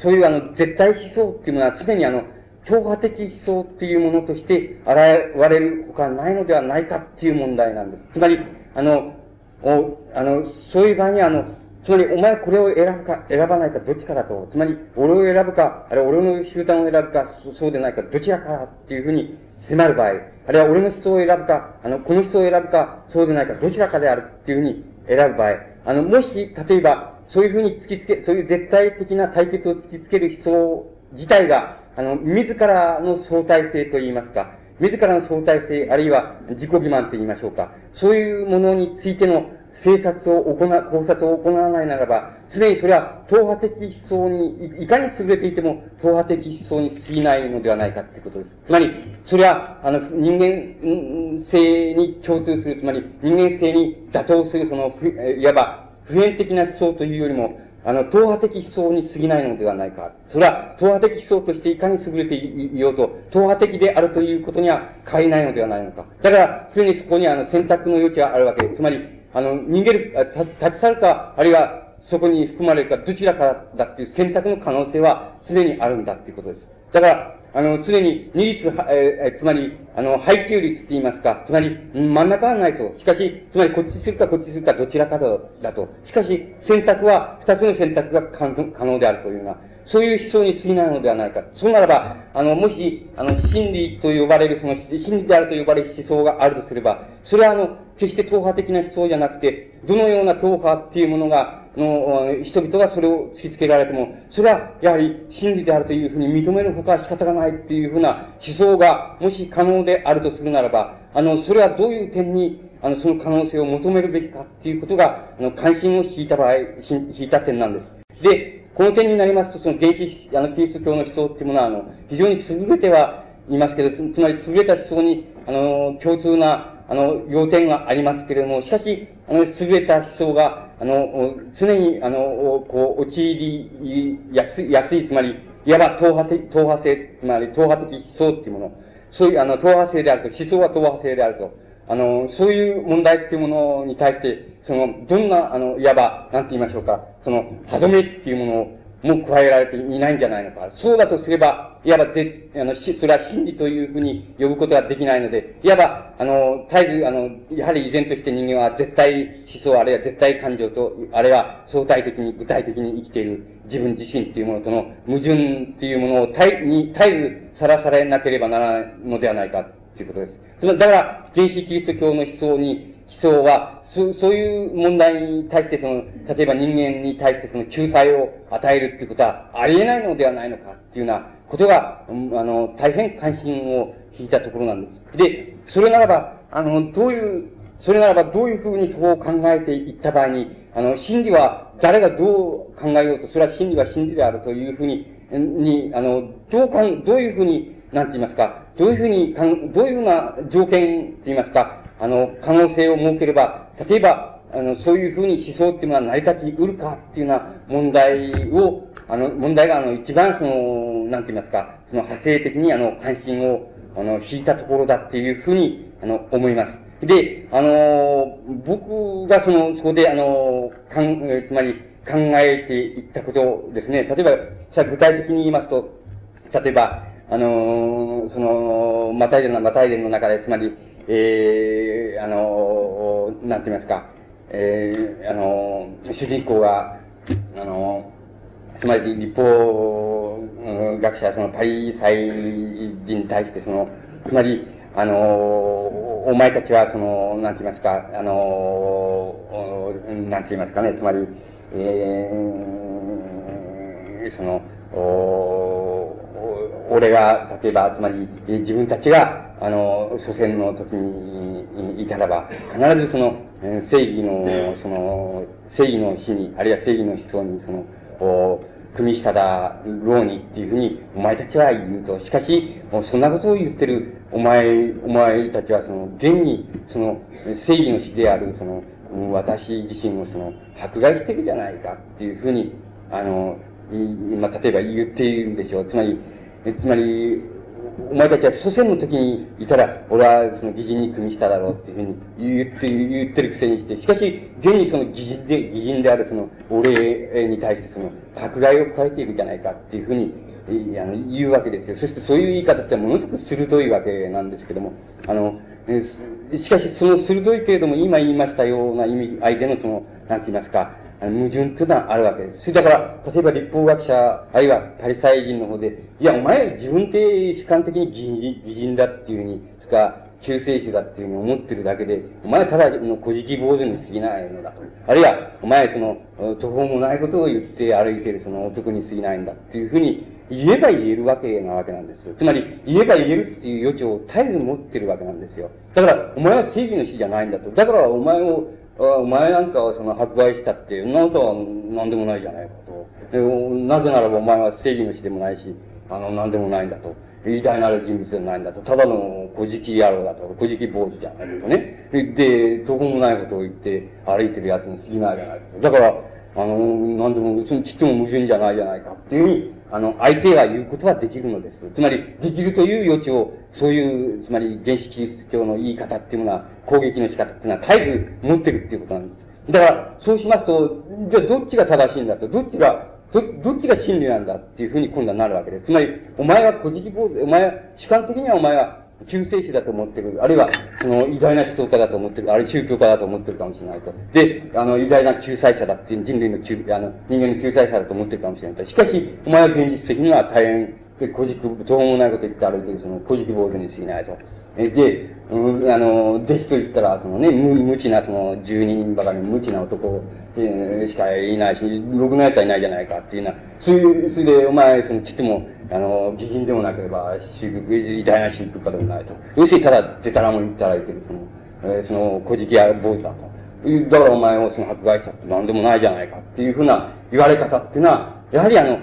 そういうあの、絶対思想っていうのは常にあの、超波的思想っていうものとして現れるほかないのではないかっていう問題なんです。つまり、あの、おあの、そういう場合にあの、つまり、お前これを選ぶか、選ばないか、どっちかだと。つまり、俺を選ぶか、あるいは俺の集団を選ぶか、そうでないか、どちらかっていうふうに迫る場合、あるいは俺の思想を選ぶか、あの、この思想を選ぶか、そうでないか、どちらかであるっていうふうに選ぶ場合、あの、もし、例えば、そういうふうに突きつけ、そういう絶対的な対決を突きつける思想自体が、あの、自らの相対性といいますか、自らの相対性、あるいは自己欺瞞と言いましょうか、そういうものについての生活を行う、考察を行わないならば、常にそれは、党派的思想に、いかに優れていても、党派的思想に過ぎないのではないかということです。つまり、それは、あの、人間性に共通する、つまり、人間性に妥当する、その、いわば、普遍的な思想というよりも、あの、党派的思想に過ぎないのではないか。それは、党派的思想としていかに優れていようと、党派的であるということには変えないのではないのか。だから、常にそこにあの、選択の余地があるわけです。つまり、あの、逃げる、立ち去るか、あるいはそこに含まれるか、どちらかだっていう選択の可能性は常にあるんだっていうことです。だから、あの、常に二律、えー、つまり、あの、配給率って言いますか、つまり、真ん中はないと。しかし、つまり、こっちするかこっちするかどちらかだと。しかし、選択は、二つの選択が可能であるというような、そういう思想に過ぎないのではないか。そうならば、あの、もし、あの、真理と呼ばれる、その、真理であると呼ばれる思想があるとすれば、それはあの、決して党派的な思想じゃなくて、どのような党派っていうものが、の、人々がそれを突きつけられても、それはやはり真理であるというふうに認めるほか仕方がないっていうふうな思想が、もし可能であるとするならば、あの、それはどういう点に、あの、その可能性を求めるべきかっていうことが、あの、関心を引いた場合、引いた点なんです。で、この点になりますと、その原始、あの、キリスト教の思想っていうものは、あの、非常に優れてはいますけど、つまり優れた思想に、あの、共通な、あの、要点がありますけれども、しかし、あの、優れた思想が、あの、常に、あの、こう、陥りやす、やすい、つまり、いわば党派的、党派性、つまり党派的思想っていうもの、そういう、あの、党派性であると、思想は党派性であると、あの、そういう問題っていうものに対して、その、どんな、あの、いわば、なんて言いましょうか、その、歯止めっていうものを、も加えられていないんじゃないのか。そうだとすれば、いわばぜ、あの、し、それは真理というふうに呼ぶことができないので、いわば、あの、絶えず、あの、やはり依然として人間は絶対思想、あるいは絶対感情と、あるいは相対的に、具体的に生きている自分自身っていうものとの矛盾っていうものを絶え、に絶えずさらされなければならないのではないかということです。つまり、だから、原始キリスト教の思想に思想は、そそういう問題に対してその、例えば人間に対してその救済を与えるっていうことはありえないのではないのかっていうようなことが、あの、大変関心を引いたところなんです。で、それならば、あの、どういう、それならばどういうふうにそこを考えていった場合に、あの、真理は誰がどう考えようと、それは真理は真理であるというふうに、に、あの、どうかん、どういうふうに、なんて言いますか、どういうふうにかん、どういうふうな条件と言いますか、あの、可能性を設ければ、例えば、あの、そういうふうに思想っていうのは成り立ち得るかっていうような問題を、あの、問題があの、一番その、なんて言いますか、その派生的にあの、関心を、あの、引いたところだっていうふうに、あの、思います。で、あの、僕がその、そこであの、かん、つまり考えていったことですね。例えば、じゃ具体的に言いますと、例えば、あの、その、マタイデンの、マタイデンの中で、つまり、えー、あの、なんて言いますか、えー、あの、主人公が、あの、つまり立法学者、そのパリ祭人に対して、その、つまり、あの、お前たちは、その、なんて言いますか、あの、なんて言いますかね、つまり、えー、その、お俺が、例えば、つまり、自分たちが、あの、祖先の時にいたらば、必ずその、正義の、その、正義の死に、あるいは正義の思想に、その、お組み下だろうにっていうふうに、お前たちは言うと。しかし、そんなことを言ってる、お前、お前たちはその、現に、その、正義の死である、その、私自身をその、迫害してるじゃないかっていうふうに、あの、まあ、例えば言っているんでしょう。つまり、えつまり、お前たちは祖先の時にいたら、俺はその義人に組みしただろうっていうふうに言ってる、言ってるくせにして、しかし、現にその義人で、義人であるその、俺に対してその、迫害を加えているんじゃないかっていうふうに、あの、言うわけですよ。そしてそういう言い方ってものすごく鋭いわけなんですけども、あの、しかしその鋭いけれども、今言いましたような意味、相手のその、なんて言いますか、矛盾っていうのはあるわけです。それだから、例えば立法学者、あるいはパリサイ人の方で、いや、お前自分って主観的に偽人だっていうふうに、とか、救世主だっていうふうに思ってるだけで、お前ただの小じ坊主に過ぎないのだと。あるいは、お前その、途方もないことを言って歩いてるその男に過ぎないんだっていうふうに言えば言えるわけなわけなんです。つまり、言えば言えるっていう余地を絶えず持ってるわけなんですよ。だから、お前は正義の死じゃないんだと。だから、お前をお前なんかはその迫害したって、そんなことは何でもないじゃないかと。なぜならばお前は正義の死でもないし、あの、何でもないんだと。偉大なる人物でもないんだと。ただの小じ野郎だと。小じ坊主じゃないとね。で、どこもないことを言って歩いてる奴に過ぎないじゃないかと。だから、あの、何でも、そのちっとも矛盾じゃないじゃないかっていう、あの、相手が言うことはできるのです。つまり、できるという余地を、そういう、つまり、原始キリスト教の言い方っていうのは、攻撃の仕方っていうのは絶えず持ってるっていうことなんです。だから、そうしますと、じゃあどっちが正しいんだと、どっちがど、どっちが真理なんだっていうふうに今度はなるわけです。つまり、お前は古事記坊主、お前は、主観的にはお前は救世主だと思ってる。あるいは、その偉大な思想家だと思ってる。あるいは宗教家だと思ってるかもしれないと。で、あの、偉大な救済者だって人類の救、あの、人間の救済者だと思ってるかもしれないと。しかし、お前は現実的には大変、古事記、どうもないこと言って歩いてる、その、古事記坊主に過ぎないと。で、うん、あの、弟子と言ったら、そのね、無無知な、その、十人ばかりの無知な男、え、しかいないし、ろくな奴はいないじゃないかっていうな、そういう、それで、お前、その、ちっとも、あの、義人でもなければ、修偉大な神父家でもないと。要するに、ただ、でたらもに働いてる、その、えー、その、古事記や坊主だと。だからお前をその迫害したって何でもないじゃないかっていうふうな言われ方っていうのは、やはりあの、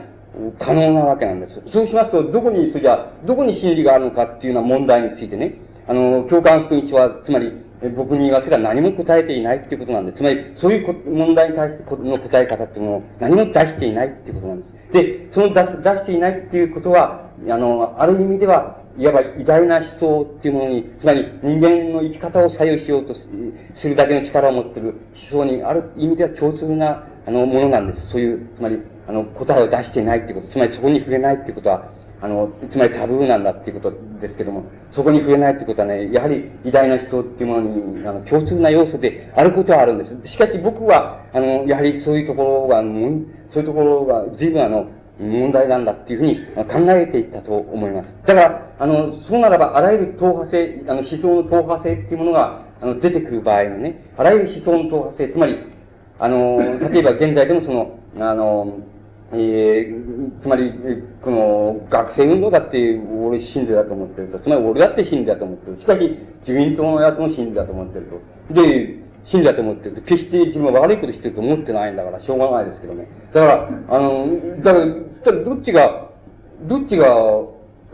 可能なわけなんです。そうしますと、どこに、それじゃどこに真理があるのかっていうような問題についてね、あの、共感福音書は、つまり、僕に言わせれば何も答えていないっていうことなんです。つまり、そういう問題に対しての答え方っていうのを何も出していないっていうことなんです。で、その出す、出していないっていうことは、あの、ある意味では、いわば偉大な思想っていうものに、つまり人間の生き方を左右しようとするだけの力を持っている思想に、ある意味では共通な、あの、ものなんです。そういう、つまり、あの、答えを出していないっていうこと、つまりそこに触れないっていうことは、あの、つまりタブーなんだっていうことですけども、そこに触れないってことはね、やはり偉大な思想っていうものに、あの、共通な要素であることはあるんです。しかし僕は、あの、やはりそういうところが、そういうところが随分あの、問題なんだっていうふうに考えていったと思います。だから、あの、そうならば、あらゆる党派性、あの、思想の党派性っていうものが、あの、出てくる場合のね、あらゆる思想の党派性、つまり、あの、例えば現在でもその、あの、えー、つまり、この、学生運動だって、俺真理だと思ってると。つまり、俺だって真理だと思ってる。しかし、自民党のやつも真理だと思ってると。で、真理だと思ってると。決して自分は悪いことしてると思ってないんだから、しょうがないですけどね。だから、あの、だから、どっちが、どっちが、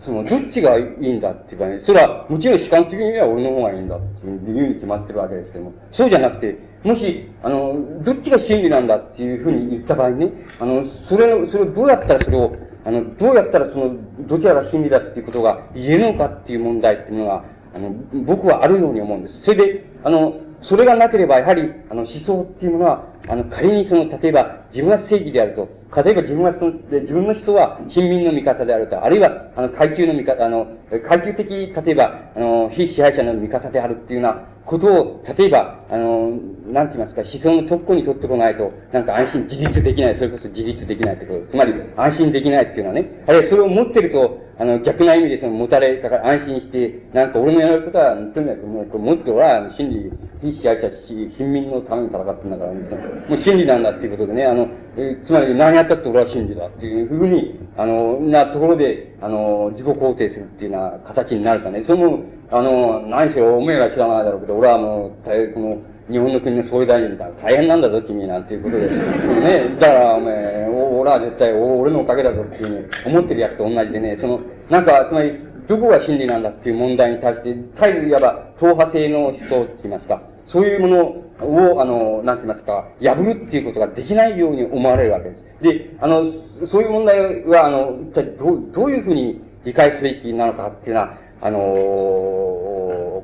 その、どっちがいいんだっていうかね、それは、もちろん主観的には俺の方がいいんだっていうに決まってるわけですけども、そうじゃなくて、もし、あの、どっちが真理なんだっていうふうに言った場合ね、あの、それの、それをどうやったらそれを、あの、どうやったらその、どちらが真理だっていうことが言えるのかっていう問題っていうのが、あの、僕はあるように思うんです。それで、あの、それがなければ、やはり、あの、思想っていうものは、あの、仮にその、例えば、自分は正義であると、例えば自分はその、自分の思想は貧民の味方であると、あるいは、あの、階級の味方、あの、階級的、例えば、あの、非支配者の味方であるっていうようなことを、例えば、あの、なんて言いますか、思想の特攻に取ってこないと、なんか安心、自立できない、それこそ自立できないってこと。つまり、安心できないっていうのはね、あるいはそれを持ってると、あの、逆な意味でその、持たれ、だから安心して、なんか俺のやることは、とにかくも、っとは、真理、非支配者し、貧民のために戦ってんだから、ね、もう真理なんだっていうことでね、あの、えつまり何やったって俺は真理だっていうふうに、あの、なところで、あの、自己肯定するっていうような形になるかね。その、あの、何しろおめえが知らないだろうけど、俺はもう、大この、日本の国の総理大臣だ。大変なんだぞ、君なんていうことで。そうね。だから、おめえ、俺は絶対お、俺のおかげだぞっていうふうに思ってるやつと同じでね、その、なんか、つまり、どこが真理なんだっていう問題に対して、絶えずいわば、党派性の思想って言いますか、そういうものを、あの、なんて言いますか、破るっていうことができないように思われるわけです。で、あの、そういう問題は、あの、一体どう、どういうふうに理解すべきなのかっていうのは、あの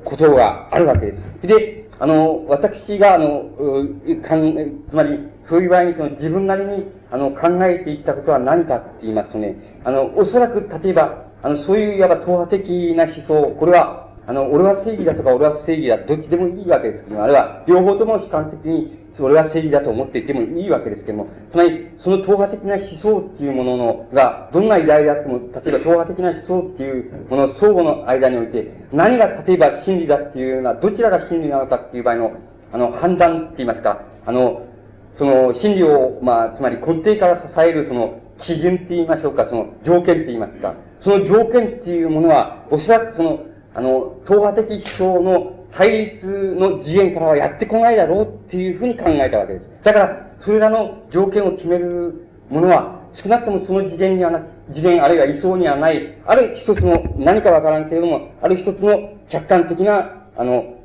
ことがあるわけです。で、あの、私が、あの、かん、つまり、そういう場合にその自分なりに、あの、考えていったことは何かって言いますとね、あの、おそらく、例えば、あの、そういういわば党派的な思想、これは、あの、俺は正義だとか俺は正義だ、どっちでもいいわけですけども、あるいは、両方とも主観的に、俺は正義だと思っていてもいいわけですけども、つまり、その党派的な思想っていうものの、が、どんな偉大であっても、例えば党派的な思想っていうもの相互の間において、何が例えば真理だっていうような、どちらが真理なのかっていう場合の、あの、判断って言いますか、あの、その、真理を、まあ、つまり根底から支える、その、基準って言いましょうか、その、条件って言いますか、その条件っていうものは、おそらくその、あの、党派的思想の対立の次元からはやってこないだろうっていうふうに考えたわけです。だから、それらの条件を決めるものは、少なくともその次元にはな、次元あるいは位相にはない、ある一つの、何かわからんけれども、ある一つの客観的な、あの、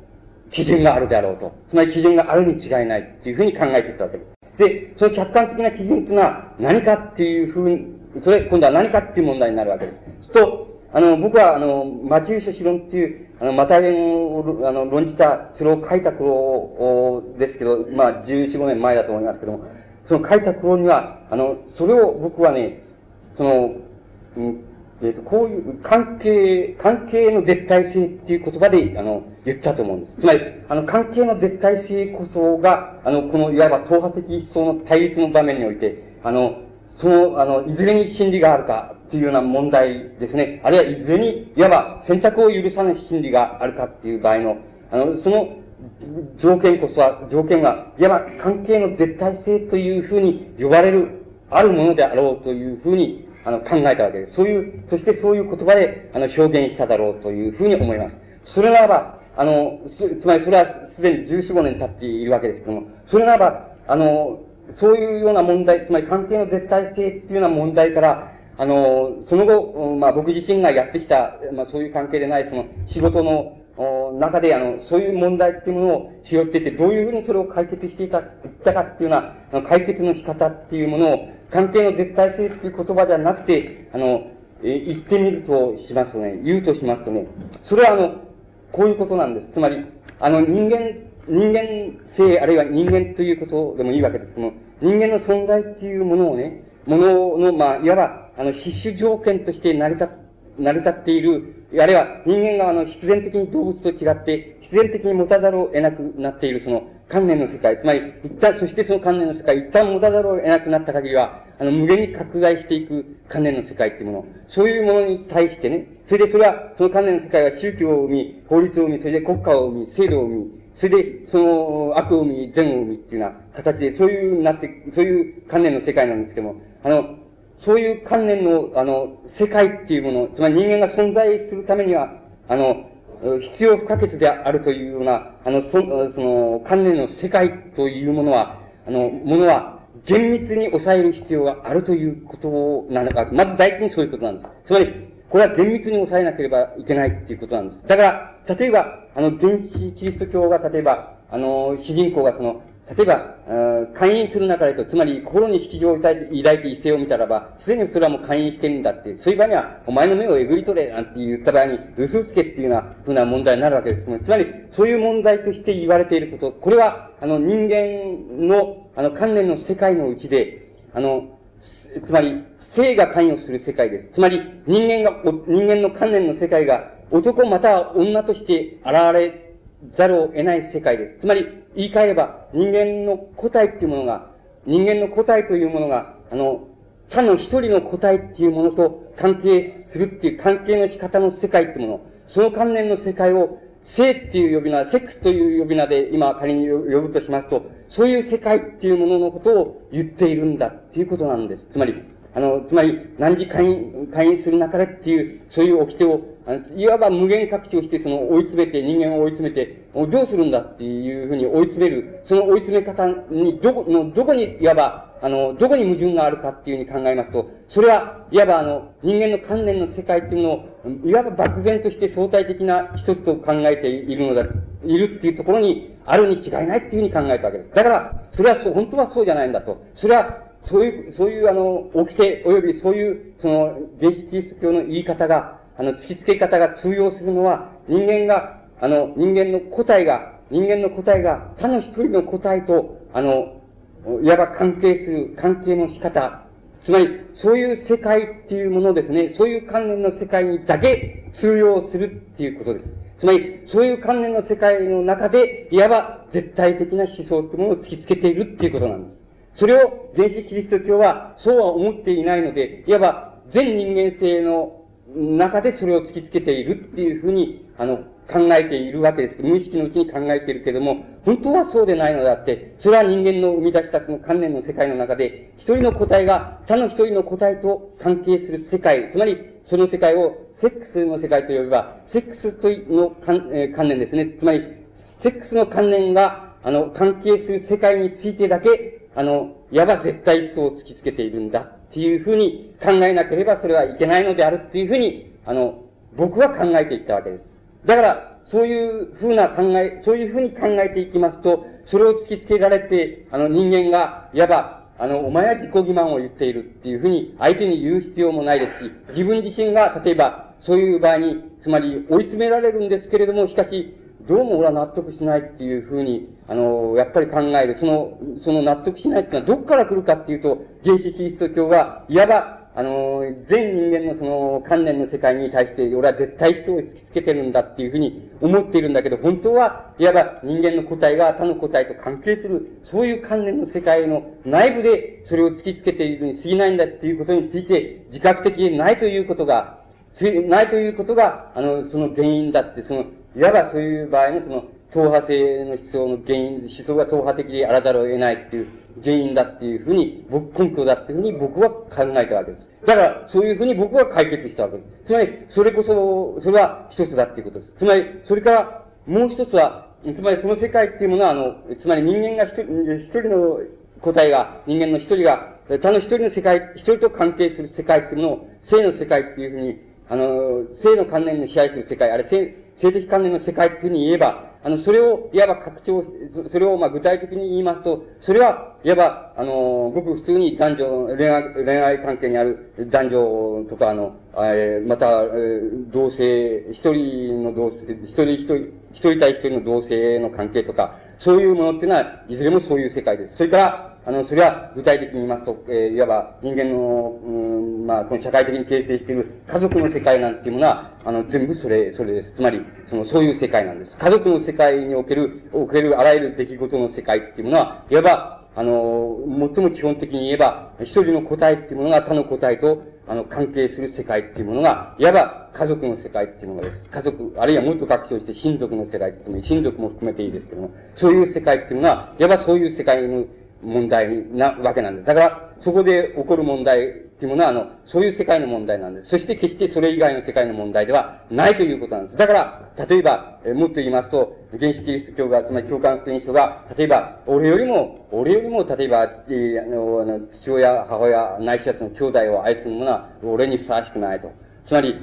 基準があるであろうと。つまり基準があるに違いないっていうふうに考えていったわけです。で、その客観的な基準っていうのは何かっていうふうに、それ、今度は何かっていう問題になるわけです。と、あの、僕は、あの、町優書史論っていう、あの、またげを、あの、論じた、それを書いた頃ですけど、まあ、14、5年前だと思いますけども、その書いた頃には、あの、それを僕はね、その、うん、えっ、ー、と、こういう関係、関係の絶対性っていう言葉で、あの、言ったと思うんです。つまり、あの、関係の絶対性こそが、あの、この、いわば党派的一層の対立の場面において、あの、その、あの、いずれに真理があるかっていうような問題ですね。あるいは、いずれに、いわば選択を許さない真理があるかっていう場合の、あの、その、条件こそは、条件が、いわば関係の絶対性というふうに呼ばれる、あるものであろうというふうに、あの、考えたわけです。そういう、そしてそういう言葉で、あの、表現しただろうというふうに思います。それならば、あの、つまりそれはすでに14、5年経っているわけですけども、それならば、あの、そういうような問題、つまり関係の絶対性っていうような問題から、あの、その後、まあ僕自身がやってきた、まあそういう関係でない、その仕事の中で、あの、そういう問題っていうものを拾ってて、どういうふうにそれを解決していた、いったかっていうような、解決の仕方っていうものを、関係の絶対性っていう言葉じゃなくて、あの、え言ってみるとしますとね、言うとしますとね、それはあの、こういうことなんです。つまり、あの人間、人間性、あるいは人間ということでもいいわけです。けども、人間の存在っていうものをね、ものの、まあ、いわば、あの、必須条件として成り立、成り立っている、あるいは人間があの、必然的に動物と違って、必然的に持たざるを得なくなっている、その、観念の世界、つまり、一旦、そしてその観念の世界、一旦持たざるを得なくなった限りは、あの、無限に拡大していく観念の世界っていうもの、そういうものに対してね、それでそれは、その観念の世界は宗教を生み、法律を生み、それで国家を生み、制度を生み、それで、その、悪を生み、善を生みっていうような形で、そういうなって、そういう観念の世界なんですけども、あの、そういう観念の、あの、世界っていうもの、つまり人間が存在するためには、あの、必要不可欠であるというような、あの、そその、観念の世界というものは、あの、ものは、厳密に抑える必要があるということなのか、まず第一にそういうことなんです。つまり、これは厳密に抑えなければいけないっていうことなんです。だから、例えば、あの、原始キリスト教が、例えば、あの、主人公がその、例えば、会員する中でと、つまり心に色情を抱いて抱いて異性を見たらば、すでにそれはもう会員してるんだって、そういう場合には、お前の目をえぐり取れなんて言った場合に、嘘をつけっていうようなふうな問題になるわけです。つまり、そういう問題として言われていること、これは、あの、人間の、あの、観念の世界のうちで、あの、つまり、性が関与する世界です。つまり、人間が、人間の観念の世界が、男または女として現れざるを得ない世界です。つまり、言い換えれば、人間の個体っていうものが、人間の個体というものが、あの、他の一人の個体っていうものと関係するっていう関係の仕方の世界っていうもの、その関連の世界を、性っていう呼び名、セックスという呼び名で今仮に呼ぶとしますと、そういう世界っていうもののことを言っているんだっていうことなんです。つまり、あの、つまり、何時会員、会員する中でっていう、そういう掟を、いわば無限拡張して、その追い詰めて、人間を追い詰めて、どうするんだっていうふうに追い詰める、その追い詰め方に、どこ、の、どこに、いわば、あの、どこに矛盾があるかっていうふうに考えますと、それは、いわばあの、人間の観念の世界っていうのを、いわば漠然として相対的な一つと考えているのだ、いるっていうところに、あるに違いないっていうふうに考えたわけです。だから、それはそう、本当はそうじゃないんだと。それは、そういう、そういうあの、掟及びそういう、その、原始キリス教の言い方が、あの、突きつけ方が通用するのは、人間が、あの、人間の個体が、人間の個体が他の一人の個体と、あの、いわば関係する関係の仕方、つまり、そういう世界っていうものですね、そういう観念の世界にだけ通用するっていうことです。つまり、そういう観念の世界の中で、いわば絶対的な思想っていうものを突きつけているっていうことなんです。それを原始キリスト教はそうは思っていないので、いわば全人間性の中でそれを突きつけているっていうふうに、あの、考えているわけです、無意識のうちに考えているけれども、本当はそうでないのであって、それは人間の生み出したその観念の世界の中で、一人の個体が他の一人の個体と関係する世界、つまり、その世界をセックスの世界と呼べば、セックスとの観,、えー、観念ですね。つまり、セックスの観念が、あの、関係する世界についてだけ、あの、いわば絶対思想を突きつけているんだっていうふうに考えなければそれはいけないのであるっていうふうに、あの、僕は考えていったわけです。だから、そういうふうな考え、そういうふうに考えていきますと、それを突きつけられて、あの人間が、いわば、あの、お前は自己欺瞞を言っているっていうふうに相手に言う必要もないですし、自分自身が、例えば、そういう場合に、つまり追い詰められるんですけれども、しかし、どうも俺は納得しないっていうふうに、あの、やっぱり考える。その、その納得しないっていうのはどこから来るかっていうと、原始キリスト教が、いわば、あの、全人間のその観念の世界に対して、俺は絶対思想を突きつけてるんだっていうふうに思っているんだけど、本当は、いわば人間の個体が他の個体と関係する、そういう観念の世界の内部でそれを突きつけているに過ぎないんだっていうことについて、自覚的にないということが、ないということが、あの、その原因だって、その、いわばそういう場合のその、党派性の思想の原因、思想が党派的であらざるを得ないっていう原因だっていうふうに、僕、根拠だっていうふうに僕は考えたわけです。だから、そういうふうに僕は解決したわけです。つまり、それこそ、それは一つだっていうことです。つまり、それから、もう一つは、つまりその世界っていうものは、あの、つまり人間が一人、一人の個体が、人間の一人が、他の一人の世界、一人と関係する世界っていうものを、性の世界っていうふうに、あの、性の観念の支配する世界、あれ、性、性的観念の世界っていうふうに言えば、あの、それを、いわば拡張、それを、まあ、具体的に言いますと、それは、いわば、あの、ごく普通に男女、恋愛、恋愛関係にある男女とか、あの、えー、また、同性、一人の同性、一人一人、一人対一人の同性の関係とか、そういうものっていうのは、いずれもそういう世界です。それから、あの、それは具体的に言いますと、えー、いわば人間の、うん、まあ、この社会的に形成している家族の世界なんていうものは、あの、全部それ、それです。つまり、その、そういう世界なんです。家族の世界における、おけるあらゆる出来事の世界っていうものは、いわば、あの、最も基本的に言えば、一人の個体っていうものが他の個体と、あの、関係する世界っていうものが、いわば家族の世界っていうものです。家族、あるいはもっと拡張して親族の世界っていうも親族も含めていいですけども、そういう世界っていうのは、いわばそういう世界の問題なわけなんです。だから、そこで起こる問題っていうものは、あの、そういう世界の問題なんです。そして決してそれ以外の世界の問題ではないということなんです。だから、例えば、えもっと言いますと、原始キリスト教が、つまり共感福音書が、例えば、俺よりも、俺よりも、例えば、えあの、父親、母親、ないしはその兄弟を愛する者は、俺にふさわしくないと。つまり、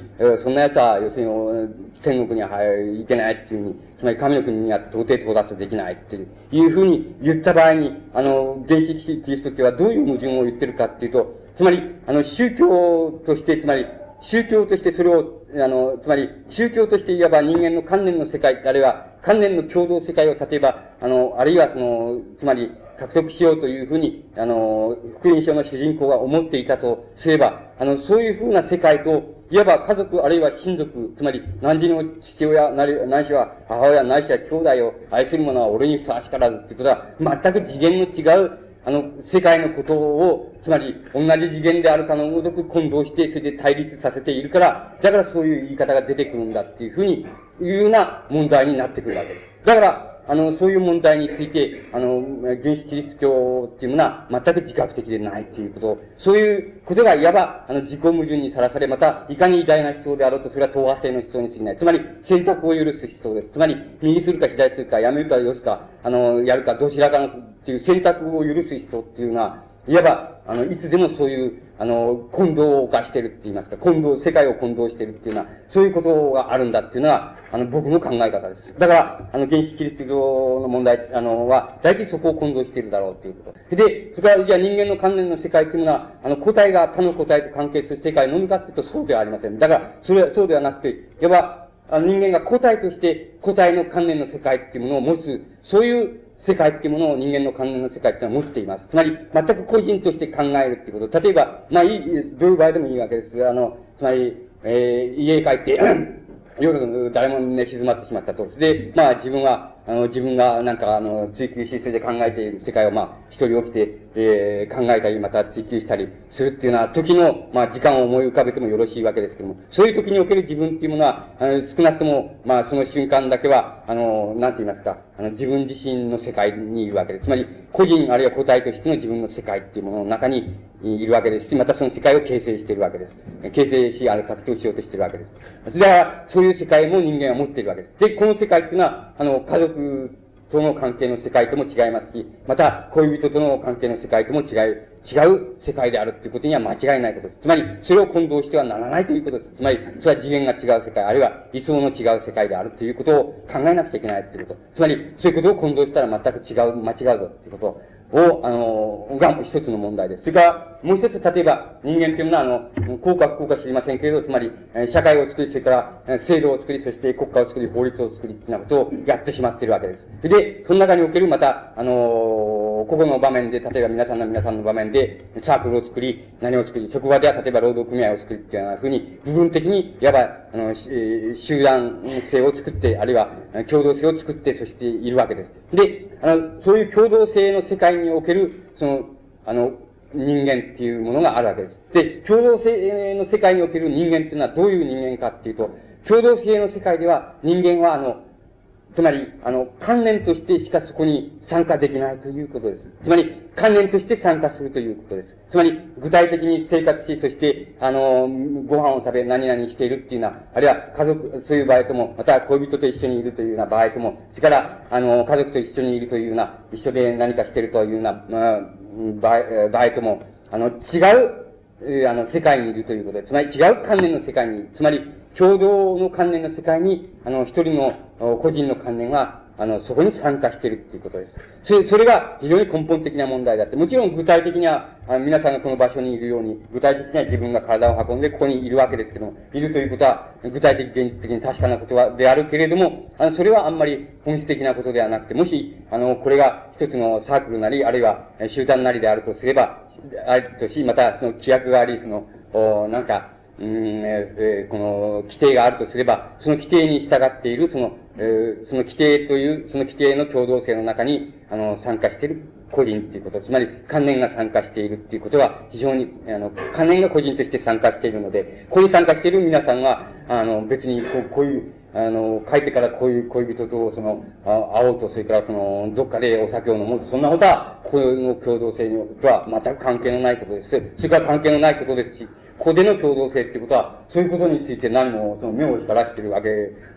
そんな奴は、要するに、天国には行けないっていうふうに、つまり神の国には到底到達できないっていうふうに言った場合に、あの、原始キリスト教はどういう矛盾を言ってるかっていうと、つまり、あの、宗教として、つまり、宗教としてそれを、あの、つまり、宗教としていわば人間の観念の世界、あるいは観念の共同世界を、例えば、あの、あるいはその、つまり、獲得しようというふうに、あの、福音書の主人公が思っていたとすれば、あの、そういうふうな世界と、いわば家族あるいは親族、つまり何時の父親なり、ないしは母親ないしは兄弟を愛する者は俺にふさわしからずってことは、全く次元の違う、あの、世界のことを、つまり同じ次元であるかのごとく混同して、それで対立させているから、だからそういう言い方が出てくるんだっていうふうに、いうような問題になってくるわけです。だから、あの、そういう問題について、あの、原始キリスト教っていうものは全く自覚的でないっていうこと、そういうことがいわば、あの、自己矛盾にさらされ、また、いかに偉大な思想であろうと、それは党派性の思想に過ぎない。つまり、選択を許す思想です。つまり、右するか左するか、やめるかよすか、あの、やるか、どちらかの、っていう選択を許す思想っていうのは、いわば、あの、いつでもそういう、あの、混同を犯してるって言いますか、混同、世界を混同してるっていうのは、そういうことがあるんだっていうのは、あの、僕の考え方です。だから、あの、原始キリスト教の問題、あの、は、大体そこを混同しているだろうっていうこと。で、それから、じゃあ人間の関連の世界っていうのは、あの、個体が他の個体と関係する世界のみかっていうと、そうではありません。だから、それは、そうではなくて、いわば、人間が個体として、個体の関連の世界っていうものを持つ、そういう世界っていうものを人間の考えの世界っていうのは持っています。つまり、全く個人として考えるっていうこと。例えば、まあいい、どういう場合でもいいわけです。あの、つまり、えー、家帰って (clears throat) 夜、誰も寝静まってしまったと。で、まあ自分は、あの、自分がなんか、あの、追求し、それで考えている世界を、まあ、一人起きて、えー、考えたり、また追求したりするっていうのは、時の、まあ、時間を思い浮かべてもよろしいわけですけども、そういう時における自分っていうものは、あの、少なくとも、まあ、その瞬間だけは、あの、なんて言いますか、あの、自分自身の世界にいるわけです。つまり、個人あるいは個体としての自分の世界っていうものの中にいるわけですし、またその世界を形成しているわけです。形成し、あの、拡張しようとしているわけです。だから、そういう世界も人間は持っているわけです。で、この世界っていうのは、あの、家族との関係の世界とも違いますし、また、恋人との関係の世界とも違う、違う世界であるということには間違いないことです。つまり、それを混同してはならないということです。つまり、それは次元が違う世界、あるいは理想の違う世界であるということを考えなくちゃいけないということ。つまり、そういうことを混同したら全く違う、間違うぞということ。をあの、が一つの問題です。それから、もう一つ、例えば、人間というのは、あの、効果不効果知りませんけれど、つまり、社会を作り、それから、制度を作り、そして国家を作り、法律を作り、ってなことをやってしまっているわけです。で、その中における、また、あの、個々の場面で、例えば皆さんの皆さんの場面で、サークルを作り、何を作り、職場では例えば労働組合を作り、っていうようなふうに、部分的に、いわば、あの、集団性を作って、あるいは、共同性を作って、そしているわけです。で、あの、そういう共同性の世界における、その、あの、人間っていうものがあるわけです。で、共同性の世界における人間っていうのはどういう人間かっていうと、共同性の世界では人間はあの、つまり、あの、関連としてしかそこに参加できないということです。つまり、関連として参加するということです。つまり、具体的に生活し、そして、あの、ご飯を食べ、何々しているっていうような、あるいは家族、そういう場合とも、また恋人と一緒にいるというような場合とも、それから、あの、家族と一緒にいるというような、一緒で何かしているというような、まあ、場合、場合とも、あの、違う、あの、世界にいるということです、つまり違う関連の世界にいる、つまり、共同の関連の世界に、あの、一人の個人の関連は、あの、そこに参加しているっていうことです。それ、それが非常に根本的な問題だって。もちろん具体的には、あの皆さんがこの場所にいるように、具体的には自分が体を運んでここにいるわけですけども、いるということは、具体的、現実的に確かなことは、であるけれども、あの、それはあんまり本質的なことではなくて、もし、あの、これが一つのサークルなり、あるいは集団なりであるとすれば、あるとし、またその規約があり、その、おなんか、うん、えー、この規定があるとすれば、その規定に従っている、その、えー、その規定という、その規定の共同性の中に、あの、参加している個人っていうこと、つまり関連が参加しているっていうことは、非常に、あの、関連が個人として参加しているので、ここに参加している皆さんは、あの、別にこう、こういう、あの、帰ってからこういう恋人と、その、あ会おうと、それからその、どっかでお酒を飲むそんなことは、この共同性にとは全く関係のないことです。それから関係のないことですし、ここでの共同性っていうことは、そういうことについて何も、その目を光らしてるわけ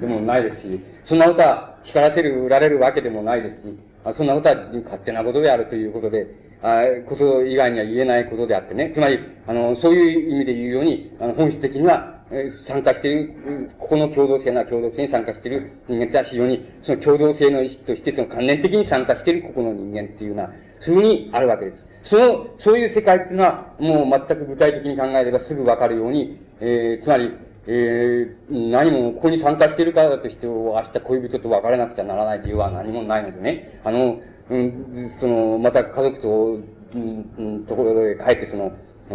でもないですし、そんなことは光らせる、売られるわけでもないですし、あそんなことは勝手なことであるということで、あこと以外には言えないことであってね。つまり、あの、そういう意味で言うように、あの、本質的には、参加している、ここの共同性な共同性に参加している人間っては非常に、その共同性の意識として、その関連的に参加しているここの人間っていうような、そういうふうにあるわけです。その、そういう世界っていうのは、もう全く具体的に考えればすぐわかるように、えー、つまり、えー、何もここに参加しているからだとして、明日恋人と別れなくちゃならない理由は何もないのでね。あの、うん、その、また家族と、うん、ところで帰ってその、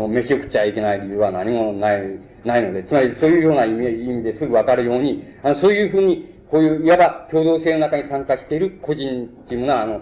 飯を食っちゃいけない理由は何もない、ないので、つまりそういうような意味意味ですぐわかるように、あの、そういうふうに、こういう、いわば共同性の中に参加している個人っていうものは、あの、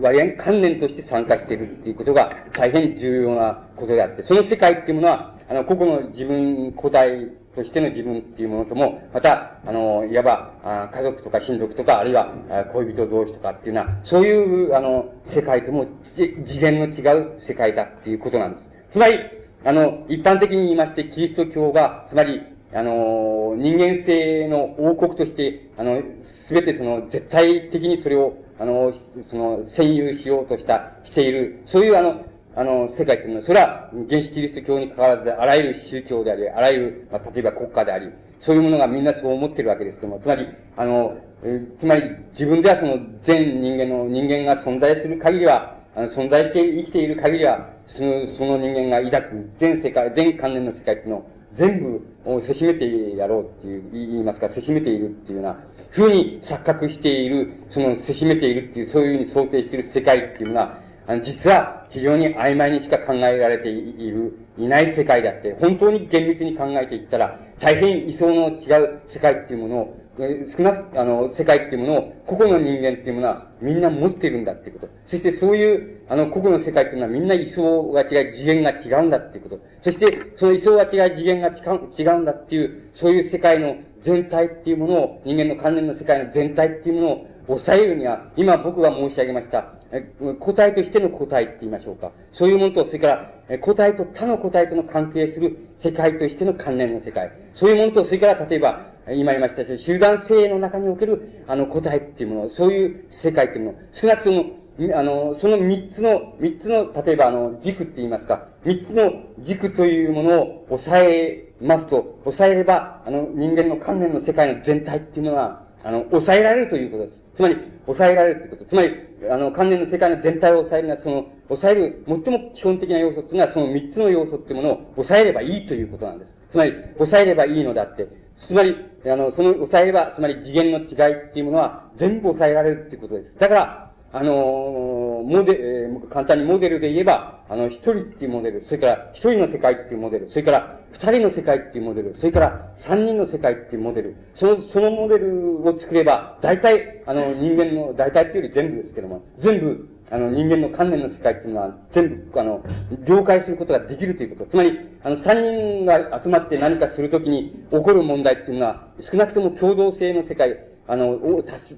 割合関連として参加しているっていうことが大変重要なことであって、その世界っていうものは、あの、個々の自分個体としての自分っていうものとも、また、あの、いわば、家族とか親族とか、あるいは恋人同士とかっていうのは、そういう、あの、世界とも次元の違う世界だっていうことなんです。つまり、あの、一般的に言いまして、キリスト教が、つまり、あの、人間性の王国として、あの、すべてその、絶対的にそれを、あの、その、占有しようとした、している、そういうあの、あの、世界っていうのは、それは、原始キリスト教に関わらず、あらゆる宗教であり、あらゆる、まあ、例えば国家であり、そういうものがみんなそう思ってるわけですけども、つまり、あの、つまり、自分ではその、全人間の、人間が存在する限りは、あの、存在して生きている限りは、その、その人間が抱く全世界、全関連の世界っていうのを、全部をせしめてやろうっていう、言いますか、せしめているっていうような、ふうに錯覚している、その、せしめているっていう、そういうふうに想定している世界っていうのは、あの、実は非常に曖昧にしか考えられている、いない世界だって、本当に厳密に考えていったら、大変位相の違う世界っていうものを、少なく、あの、世界っていうものを、個々の人間っていうものはみんな持っているんだっていうこと。そしてそういう、あの、個々の世界っていうのはみんな位相が違う、次元が違うんだっていうこと。そして、その位相が違う、次元が違うんだっていう、そういう世界の全体っていうものを、人間の関連の世界の全体っていうものを抑えるには、今僕が申し上げました、個体としての個体って言いましょうか。そういうものと、それから、個体と他の個体との関係する世界としての関連の世界。そういうものと、それから例えば、今言いました、集団性の中における、あの、個体っていうもの、そういう世界っていうもの、少なくとも、あの、その三つの、三つの、例えばあの、軸って言いますか、三つの軸というものを抑えますと、抑えれば、あの、人間の関連の世界の全体っていうものは、あの、抑えられるということです。つまり、抑えられるということ。つまり、あの、関連の世界の全体を抑えるのは、その、抑える、最も基本的な要素っていうのは、その三つの要素っていうものを抑えればいいということなんです。つまり、抑えればいいのだって、つまり、あの、その抑えれば、つまり次元の違いっていうものは全部抑えられるっていうことです。だから、あのモデル、簡単にモデルで言えば、あの、一人っていうモデル、それから一人の世界っていうモデル、それから二人の世界っていうモデル、それから三人の世界っていうモデル、その、そのモデルを作れば、大体、あの、人間の、大体っていうより全部ですけども、全部、あの、人間の観念の世界っていうのは、全部、あの、了解することができるということ。つまり、あの、三人が集まって何かするときに起こる問題っていうのは、少なくとも共同性の世界、あの、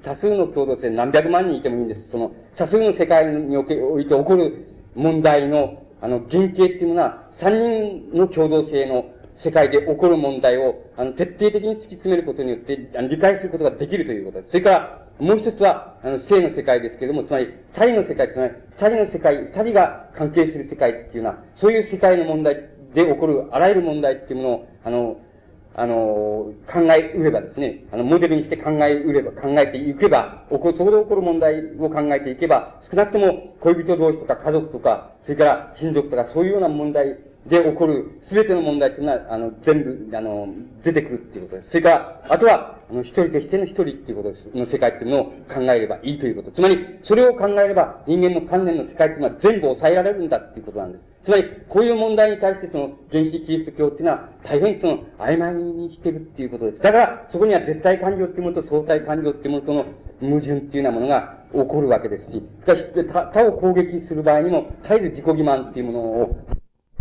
多数の共同性、何百万人いてもいいんです。その、多数の世界において起こる問題の、あの、原型っていうのは、三人の共同性の世界で起こる問題を、あの、徹底的に突き詰めることによって、あの理解することができるということです。それから、もう一つは、あの、性の世界ですけれども、つまり、二人の世界、つまり、二人の世界、二人が関係する世界っていうのは、そういう世界の問題で起こるあらゆる問題っていうものを、あの、あの、考えうればですね、あの、モデルにして考えうれば、考えていけば、そこで起こる問題を考えていけば、少なくとも恋人同士とか家族とか、それから親族とか、そういうような問題で起こるすべての問題っていうのは、あの、全部、あの、出てくるっていうことです。それから、あとは、あの、一人としての一人っていうことです。の世界っていうのを考えればいいということ。つまり、それを考えれば、人間の観念の世界っていうのは全部抑えられるんだっていうことなんです。つまり、こういう問題に対してその原始キリスト教っていうのは大変その曖昧にしてるっていうことです。だから、そこには絶対感情っていうものと相対感情っていうものとの矛盾っていうようなものが起こるわけですし、しかし、他を攻撃する場合にも、絶えず自己欺瞞っていうものを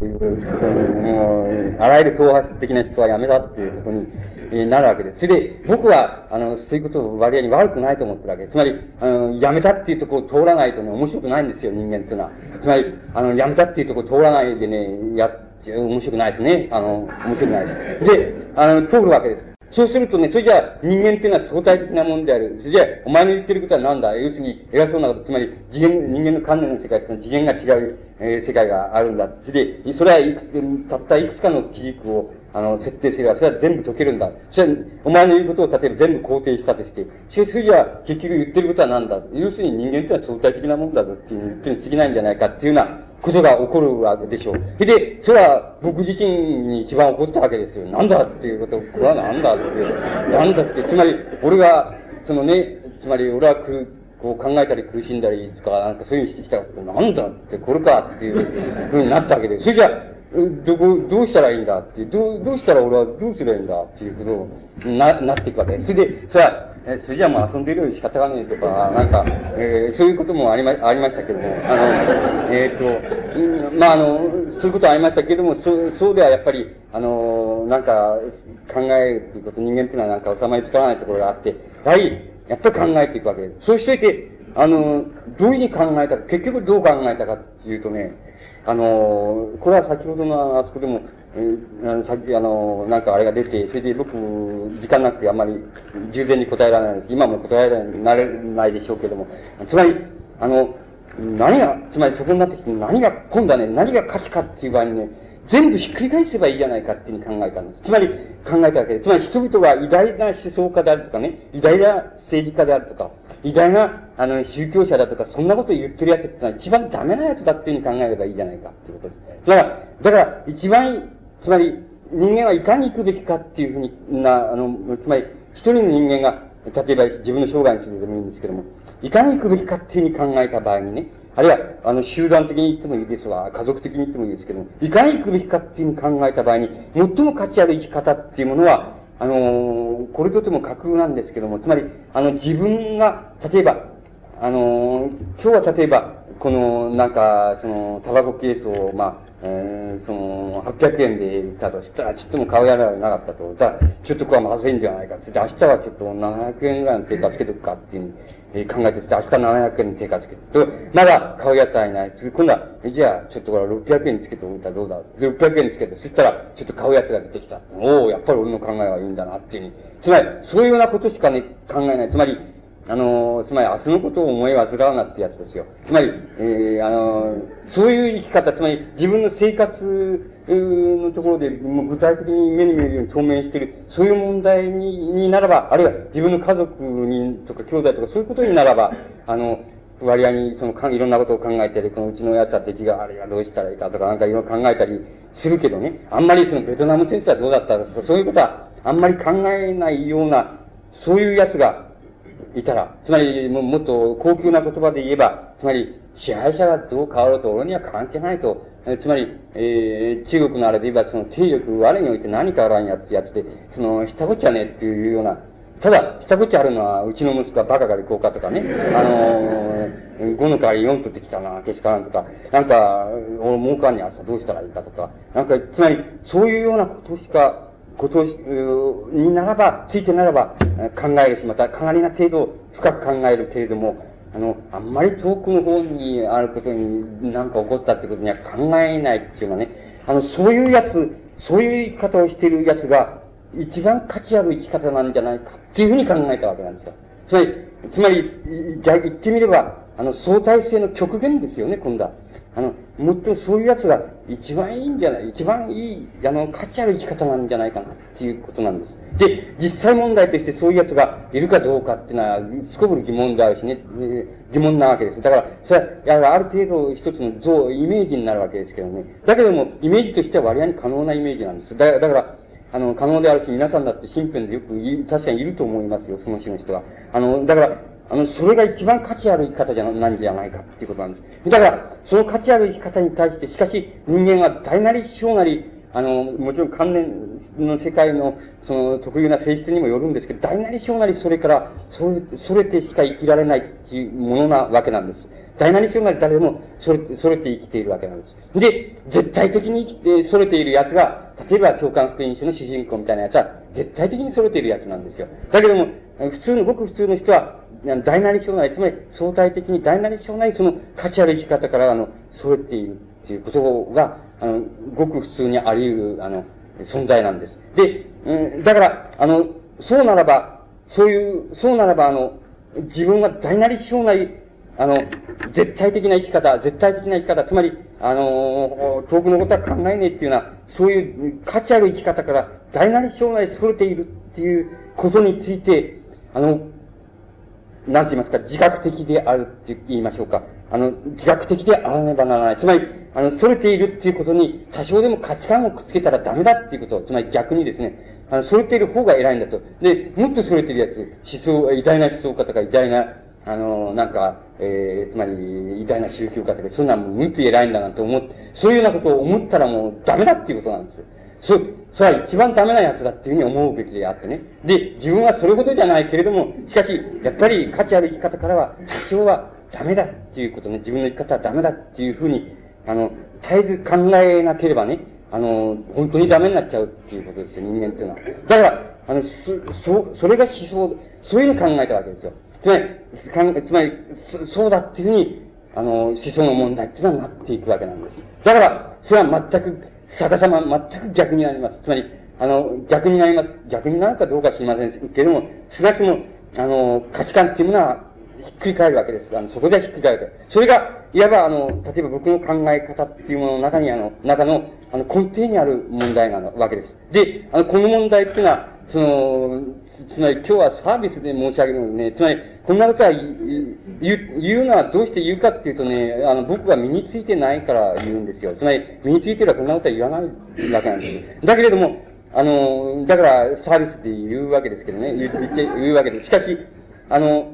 もう、あらゆる党派的な人はやめたっていうことに、なるわけです。それで、僕は、あの、そういうことを割合に悪くないと思ってるわけです。つまり、あの、やめたっていうとこを通らないとね、面白くないん。ですよ、人間っていうのは。つまり、あの、やめたっていうとこを通らないでね、や、面白くないですね。あの、面白くないです。で、あの、通るわけです。そうするとね、それじゃあ人間っていうのは相対的なものである。それじゃあ、お前の言ってることは何だ？要するに偉そうなこと、つまり次元、人間の観念の世界って次元が違う、えー、世界があるんだ。それで、それはいくつ、たったいくつかの基軸を、あの、設定すれば、それは全部解けるんだ。それは、お前の言うことを例えば全部肯定したとして、それじゃあ結局言ってることは何だ要するに人間っていうのは相対的なものだぞっていう言ってるに過ぎないんじゃないかっていうような、ことが起こるわけでしょう。で、それは僕自身に一番起こったわけですよ。なんだっていうこと、これはなんだっていう、なんだって、つまり、俺が、そのね、つまり俺はく、こう考えたり苦しんだりとか、なんかそういうふうにしてきたこと、なんだって、これかっていうふうになったわけです。それじゃどこ、どうしたらいいんだって、どう、どうしたら俺はどうすればいいんだっていうことをな、なっていくわけ。それで、それは、えそれじゃあもう遊んでるより仕方がねえとか、なんか、えー、そういうこともありま、ありましたけども、あの、えっ、ー、と、まあ、あの、そういうことありましたけども、そう、そうではやっぱり、あの、なんか、考えるっていうこと、人間っていうのはなんか収まりつからないところがあって、やはり、やっぱり考えていくわけです。そうしといて、あの、どういうふうに考えたか、結局どう考えたかっていうとね、あの、これは先ほどのあそこでも、えー、さっきあの、なんかあれが出て、それで僕、時間なくてあんまり従前に答えられないです。今も答えられないでしょうけども。つまり、あの、何が、つまりそこになってきて何が、今度はね、何が価値かっていう場合にね、全部ひっくり返せばいいじゃないかっていうふうに考えたんです。つまり、考えたわけです。つまり人々が偉大な思想家であるとかね、偉大な政治家であるとか、偉大な、あの、宗教者だとか、そんなことを言ってる奴ってのは一番ダメな奴だっていうふうに考えればいいじゃないかっていうことです。だから、だから、一番つまり、人間はいかに行くべきかっていうふうにな、あの、つまり、一人の人間が、例えば自分の生涯にするでもいいんですけども、いかに行くべきかっていうふうに考えた場合にね、あるいは、あの、集団的に言ってもいいですわ、家族的に言ってもいいですけども、いかに行くべきかっていうふうに考えた場合に、最も価値ある生き方っていうものは、あのこれとても架空なんですけども、つまり、あの、自分が、例えば、あの今日は例えば、この、なんか、その、タバコケースを、まあ、えー、その、800円で売ったとしたら、ちっとも買うやらなかったと。だちょっとこれはまずいんじゃないかって。明日はちょっと700円ぐらいの定価つけとくかっていう、えー、考えてて、明日700円の定価つけて、まだ買うやつはいない。今度は、じゃあ、ちょっとこれ600円つけておいたらどうだ？で、600円つけて、そしたら、ちょっと買うやつが出てきた。おおやっぱり俺の考えはいいんだなっていう。つまり、そういうようなことしかね、考えない。つまり、あの、つまり明日のことを思い煩うなってやつですよ。つまり、えー、あの、そういう生き方、つまり自分の生活のところで、もう具体的に目に見えるように透明している、そういう問題ににならば、あるいは自分の家族にとか兄弟とかそういうことにならば、あの、割合に、その、かいろんなことを考えたり、このうちのやつは敵があるいはどうしたらいいかとか、なんかいろいろ考えたりするけどね、あんまりそのベトナム戦争はどうだったかそういうことはあんまり考えないような、そういうやつがいたら、つまりもっと高級な言葉で言えば、つまり支配者がどう変わろうと俺には関係ないと、つまり、えー、中国のあれで言えば、その勢力、我において何かあらんやってやつで、その、したこっちゃねっていうような、ただ、したこっちゃあるのは、うちの息子はバカかでこうかとかね、あのー、5の代わり4取ってきたな、けしからんとか、なんか、俺儲かんに明日どうしたらいいかとか、なんか、つまり、そういうようなことしか、ことにならば、ついてならば考えるし、またかなりな程度、深く考える程度も、あの、あんまり遠くの方にあることになんか起こったってことには考えないっていうのはね、あの、そういうやつ、そういう生き方をしているやつが、一番価値ある生き方なんじゃないかっていうふうに考えたわけなんですよ。つまり、つまり、じゃ言ってみれば、あの、相対性の極限ですよね、今度は。あの、もっとそういうやつが一番いいんじゃない一番いい、あの、価値ある生き方なんじゃないかなっていうことなんです。で、実際問題としてそういうやつがいるかどうかっていうのは、すこぶる疑問であるしね、疑問なわけです。だから、それは、ある程度一つの像、イメージになるわけですけどね。だけども、イメージとしては割合に可能なイメージなんです。だだから、あの、可能であるし、皆さんだって身辺でよく確かにいると思いますよ、その種の人は。あの、だから、あの、それが一番価値ある生き方じゃないんじゃないかっていうことなんです。だから、その価値ある生き方に対して、しかし人間は大なり小なり、あの、もちろん関連の世界の、その特有な性質にもよるんですけど、大なり小なりそれから、それ、それてしか生きられないっていうものなわけなんです。大なり小なり誰でも、それ、それて生きているわけなんです。で、絶対的に生きて、それている奴が、例えば共感福音書の主人公みたいな奴は、絶対的にそれている奴なんですよ。だけども、普通の、ごく普通の人は、大なり小なり、つまり相対的に大なり小なりその価値ある生き方から、あの、そうっていう、っていうことが、あの、ごく普通にあり得る、あの、存在なんです。で、うん、だから、あの、そうならば、そういう、そうならば、あの、自分は大なり小なり、あの、絶対的な生き方、絶対的な生き方、つまり、あの、遠くのことは考えねえっていうような、そういう価値ある生き方から、大なり小なりそれているっていうことについて、あの、なんて言いますか、自覚的であるって言いましょうか。あの、自覚的であらねばならない。つまり、あの、逸れているっていうことに、多少でも価値観をくっつけたらダメだっていうこと。つまり逆にですね、あの、逸れている方が偉いんだと。で、もっと逸れてるやつ、思想、偉大な思想家とか偉大な、あの、なんか、えー、つまり、偉大な宗教家とか、そんなもっと偉いんだなんて思って、そういうようなことを思ったらもうダメだっていうことなんですよ。そう、それは一番ダメなやつだっていうふうに思うべきであってね。で、自分はそれほどじゃないけれども、しかし、やっぱり価値ある生き方からは、多少はダメだっていうことね、自分の生き方はダメだっていうふうに、あの、絶えず考えなければね、あの、本当にダメになっちゃうっていうことですよ、人間っていうのは。だから、あの、そ、そそれが思想、そういうのを考えたわけですよ。つまり、つまり、そそうだっていうふうに、あの、思想の問題っていうのはなっていくわけなんです。だから、それは全く、逆さま、全く逆になります。つまり、あの、逆になります。逆になるかどうか知りませんけれども、少なくとも、あの、価値観っていうものは、ひっくり返るわけです。あの、そこではひっくり返るわけです。それが、いわば、あの、例えば僕の考え方っていうものの中に、あの、中の、あの、根底にある問題なわけです。で、あの、この問題っていうのは、その、つまり今日はサービスで申し上げるのでね、つまり、こんなことは言う、のはどうして言うかっていうとね、あの、僕が身についてないから言うんですよ。つまり、身についてればこんなことは言わないわけなんです。だけれども、あの、だからサービスで言うわけですけどね、言って、言うわけです。しかし、あの、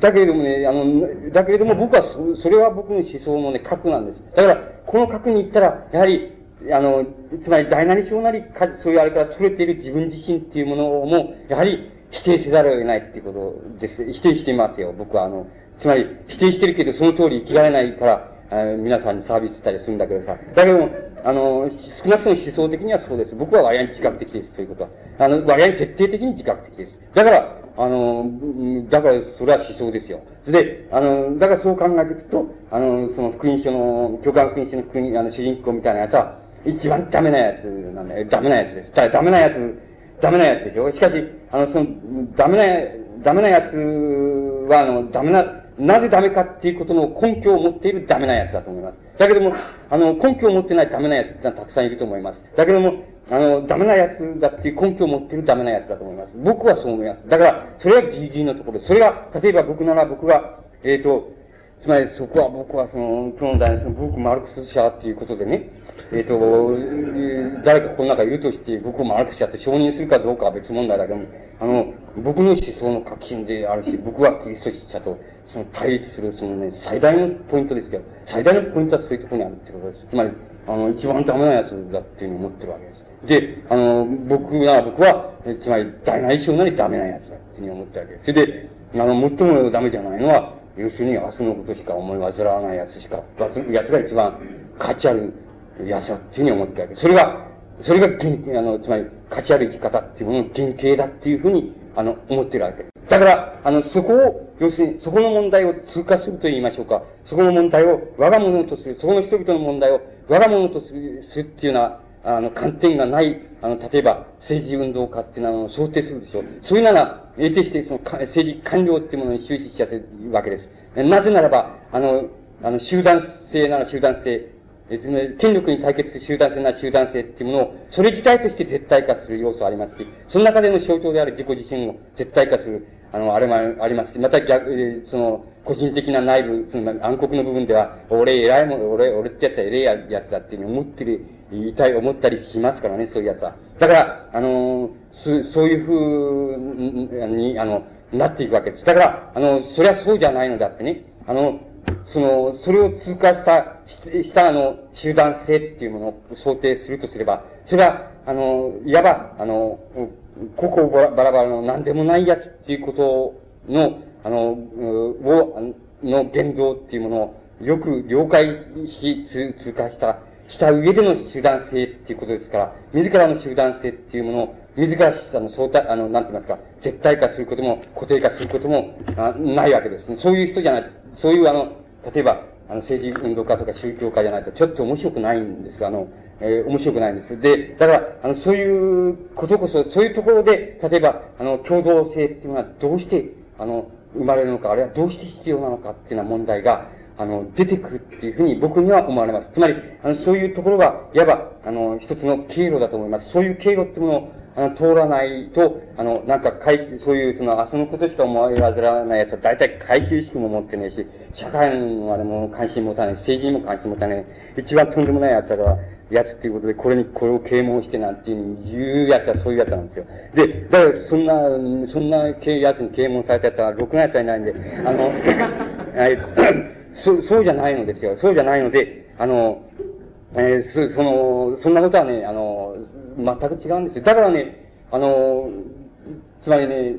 だけれどもね、あの、だけれども僕はそ、それは僕の思想のね、核なんです。だから、この核に行ったら、やはり、あの、つまり大なり小なりか、そういうあれからそれている自分自身っていうものも、やはり否定せざるを得ないっていうことです。否定していますよ、僕は。あの、つまり否定してるけどその通り生きられないから、え皆さんにサービスしたりするんだけどさ。だけども、あの、少なくとも思想的にはそうです。僕は割合に自覚的です、そういうことは。あの、割合に徹底的に自覚的です。だから、あの、だからそれは思想ですよ。で、あの、だからそう考えていくと、あの、その福音書の、教官福音書の福音、あの、主人公みたいなやつは、一番ダメなやつなんだよ。ダメなやつです。ダメなやつ、ダメなやつでしょ？しかし、あの、その、ダメな、ダメなやつは、あの、ダメな、なぜダメかっていうことの根拠を持っているダメなやつだと思います。だけども、あの、根拠を持ってないダメなやつってのはたくさんいると思います。だけども、あの、ダメなやつだっていう根拠を持っているダメなやつだと思います。僕はそう思います。だから、それはギリギリのところです。それが、例えば僕なら僕が、えっ、ー、と、つまりそこは僕はその、今日の大学の僕マルクス社っていうことでね、えっ、ー、と、誰かこの中いるとして、僕をマルクス社って承認するかどうかは別問題だけども、あの、僕の思想の革新であるし、僕はキリスト者とその対立する、そのね、最大のポイントですけど、最大のポイントはそういうところにあるってことです。つまり、あの、一番ダメなやつだっていうふうに思ってるわけです。で、あの、僕な僕は、えつまり、大内省なりダメなやつだっていうふうに思ったわけです。それで、あの、最もダメじゃないのは、要するに明日のことしか思い煩わないやつしか、やつが一番価値あるいやつだっていうふうに思ったわけ。それが、それが、あの、つまり、価値ある生き方っていうものの原型だっていうふうに、あの、思ってるわけ。だから、あの、そこを、要するに、そこの問題を通過すると言いましょうか。そこの問題を我が物とする、そこの人々の問題を我が物とするするっていうような、あの、観点がない、あの、例えば、政治運動家っていうのを想定するでしょう。そういうなら、得てして、その、政治官僚っていうものに終始しちゃってるわけです。なぜならば、あの、あの、集団性なら集団性、つまり、権力に対決する集団性な集団性っていうものを、それ自体として絶対化する要素ありますし、その中での象徴である自己自身を絶対化する、あの、あれもありますし、また逆、その、個人的な内部、その暗黒の部分では、俺偉いもん、俺、俺ってやつは偉いやつだっていうふうに思ってる、言いたい、思ったりしますからね、そういうやつは。だから、あのそ、そういうふうに、あの、なっていくわけです。だから、あの、それはそうじゃないのだってね。あの、その、それを通過した、したあの、集団性っていうものを想定するとすれば、それは、あの、いわば、あの、個々バラバラの何でもないやつっていうことの、あの、を、の現像っていうものをよく了解し、通過した、した上での集団性っていうことですから、自らの集団性っていうものを、自ら、あの、相対、あの、なんて言いますか、絶対化することも、固定化することも、あないわけですね。そういう人じゃないと、そういう、あの、例えば、あの、政治運動家とか宗教家じゃないと、ちょっと面白くないんですがあの、えー、面白くないんです。で、だから、あの、そういうことこそ、そういうところで、例えば、あの、共同性っていうのはどうして、あの、生まれるのか、あるいはどうして必要なのかっていうような問題が、あの、出てくるっていうふうに僕には思われます。つまり、あの、そういうところが、いわば、あの、一つの経路だと思います。そういう経路っていうものを、あの、通らないと、あの、なんか、階そういう、その、明日のことしか思い煩わない奴は、大体階級意識も持ってないし、社会のあれも関心持たない、政治にも関心持たない、一番とんでもない奴だから、やつっていうことで、これに、これを啓蒙してなんていうふうに言うやつはそういうやつなんですよ。で、だから、そんな、そんなやつに啓蒙されたやつは、ろくなやつはいないんで、あの、(laughs) (coughs) そう、そうじゃないのですよ。そうじゃないので、あの、えー、そ、その、そんなことはね、あの、全く違うんですよ。だからね、あの、つまりね、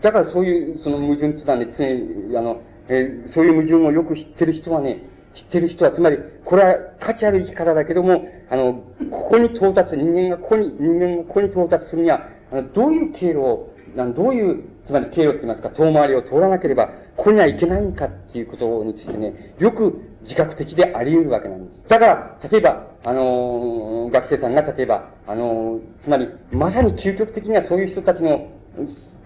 だからそういう、その矛盾っていうのはね、常に、あの、えー、そういう矛盾をよく知ってる人はね、知ってる人は、つまり、これは価値ある生き方だけども、あの、ここに到達、人間がここに、人間がここに到達するには、あのどういう経路を、どういう、つまり経路って言いますか、遠回りを通らなければ、ここにはいけないんかっていうことについてね、よく自覚的であり得るわけなんです。だから、例えば、あのー、学生さんが例えば、あのー、つまり、まさに究極的にはそういう人たちの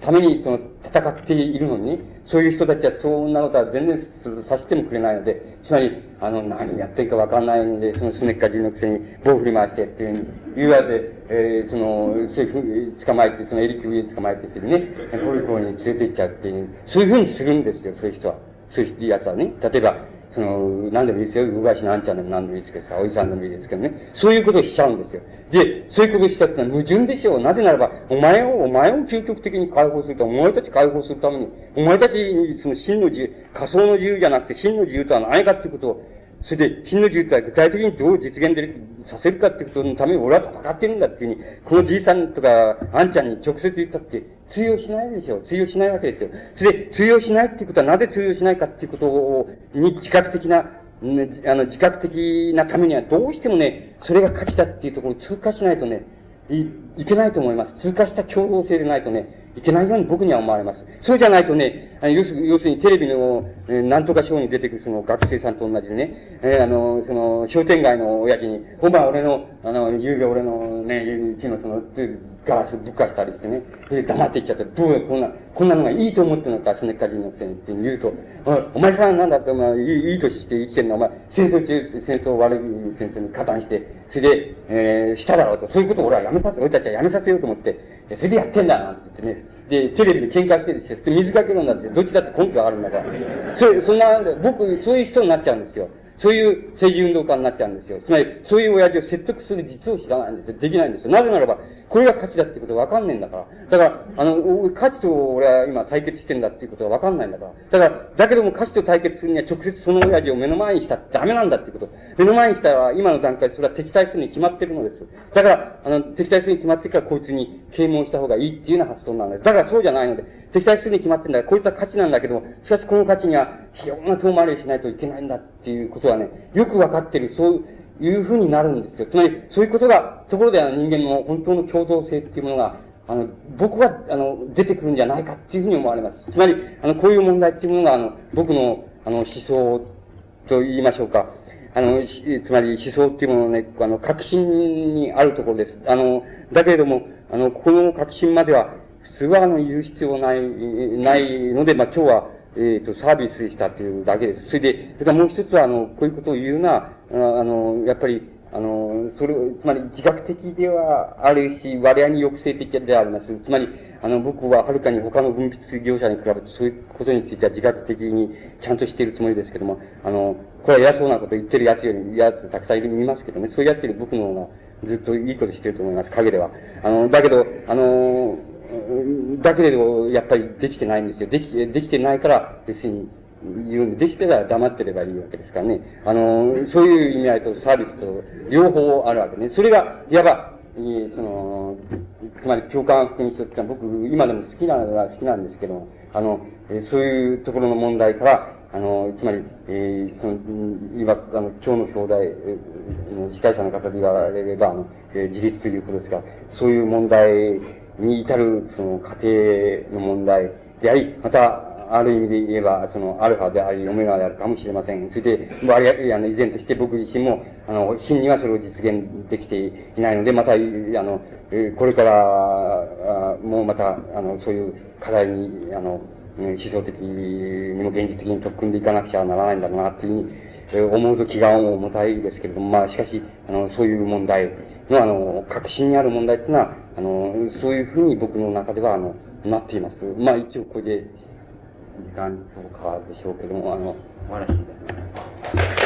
ために、その、戦っているのに、そういう人たちはそんなことは全然させてもくれないので、つまり、あの、何やってるかわかんないので、そのすねっかじりのくせに棒振り回してっていうふう言われて、えー、その、そういうふう捕まえて、そのエリキュー捕まえてするね、トルコに連れて行っちゃうっていう、そういうふうにするんですよ、そういう人は。そういうやつはね。例えば、その、何でもいいですよ。うがいしなんちゃんでも何でもいいですけどさ、おじさんでもいいですけどね。そういうことをしちゃうんですよ。で、そういうことをしちゃってのは矛盾でしょう。なぜならば、お前を、お前を究極的に解放すると、お前たち解放するために、お前たちにその真の自由、仮想の自由じゃなくて真の自由とは何かっていうことを、それで、真の自由とは具体的にどう実現でさせるかっていうことのために俺は戦ってるんだっていうふうに、このじいさんとか、あんちゃんに直接言ったって、通用しないでしょう。通用しないわけですよ。それで、通用しないっていうことはなぜ通用しないかっていうことを、に自覚的なね、あの、自覚的なためにはどうしてもね、それが価値だっていうところを通過しないとね、い、いけないと思います。通過した共同性でないとね、いけないように僕には思われます。そうじゃないとね、あの要す要するにテレビの、えー、なんとかショーに出てくるその学生さんと同じでね、えー、あの、その、商店街の親父に、ほんま俺の、あの、ゆうべ俺のね、うちのその、ガラスぶっかしたりしてね、で、黙っていっちゃって、どうや、こんな、こんなのがいいと思ってるのか、すねっかじのくせにって言うと、お前さんなんだって、お前、いいい年して生きてんの、お前、戦争中、戦争悪い戦争に加担して、それで、えー、しただろうと、そういうことを俺はやめさせ、俺たちはやめさせようと思って、それでやってんだなんて言ってね、で、テレビで喧嘩してですよ。水かけるんだって、どっちだって根拠があるんだから。そ、そんな、僕、そういう人になっちゃうんですよ。そういう政治運動家になっちゃうんですよ。つまり、そういう親父を説得する実を知らないんですよ。できないんですよ。なぜならば、これが価値だってことわかんないんだから。だから、あの、価値と俺は今対決してんだっていうことがわかんないんだから。だから、だけども価値と対決するには直接その親父を目の前にしたってダメなんだっていうこと。目の前にしたら、今の段階でそれは敵対するに決まってるのです。だから、あの、敵対するに決まってからこいつに啓蒙した方がいいっていうような発想なんです。だからそうじゃないので、敵対するに決まってんだら、こいつは価値なんだけども、しかしこの価値には非常な遠回りしないといけないんだっていうことはね、よくわかってる、そういうふうになるんですよ。つまり、そういうことが、ところであの人間の本当の共同性っていうものが、あの、僕は、あの、出てくるんじゃないかっていうふうに思われます。つまり、あの、こういう問題っていうものが、あの、僕の、あの、思想と言いましょうか。あの、つまり思想っていうもののね、あの、革新にあるところです。あの、だけれども、あの、この革新までは、普通は、あの、言う必要ない、ないので、まあ、今日は、えっ、ー、と、サービスしたというだけです。それで、それからもう一つは、あの、こういうことを言うのは、あの、やっぱり、あの、それ、つまり自覚的ではあるし、割合に抑制的であります。つまり、あの、僕ははるかに他の分泌業者に比べてそういうことについては自覚的にちゃんとしているつもりですけども、あの、これは偉そうなこと言ってる奴より、奴たくさんいる見ますけどね、そういう奴より僕の方がずっといいことしてると思います、陰では。あの、だけど、あの、だけれど、やっぱりできてないんですよ。でき、できてないから、別に、言うんで、できてたら黙ってればいいわけですからね。あの、そういう意味合いとサービスと両方あるわけね。それが、いわば、その、つまり共感福音書ってのは僕、今でも好きなのは好きなんですけど、あの、そういうところの問題から、あの、つまり、えー、その、今、あの、今日の表題、の司会者の方で言われれば、あの、えー、自立ということですが、そういう問題に至る、その、家庭の問題であり、また、ある意味で言えば、その、アルファであり、オメガであるかもしれません。それで、あれ、あの、依然として僕自身も、あの、真にはそれを実現できていないので、また、あの、これから、もうまた、あの、そういう課題に、あの、思想的にも現実的に取り組んでいかなくちゃならないんだろうな、っていうふうに、思うと気が重たいですけれども、まあ、しかし、あの、そういう問題の、あの、革新にある問題っていうのは、あの、そういうふうに僕の中では、あの、なっています。まあ、一応これで、時間と変わるでしょうけども、あの、お話しいたします。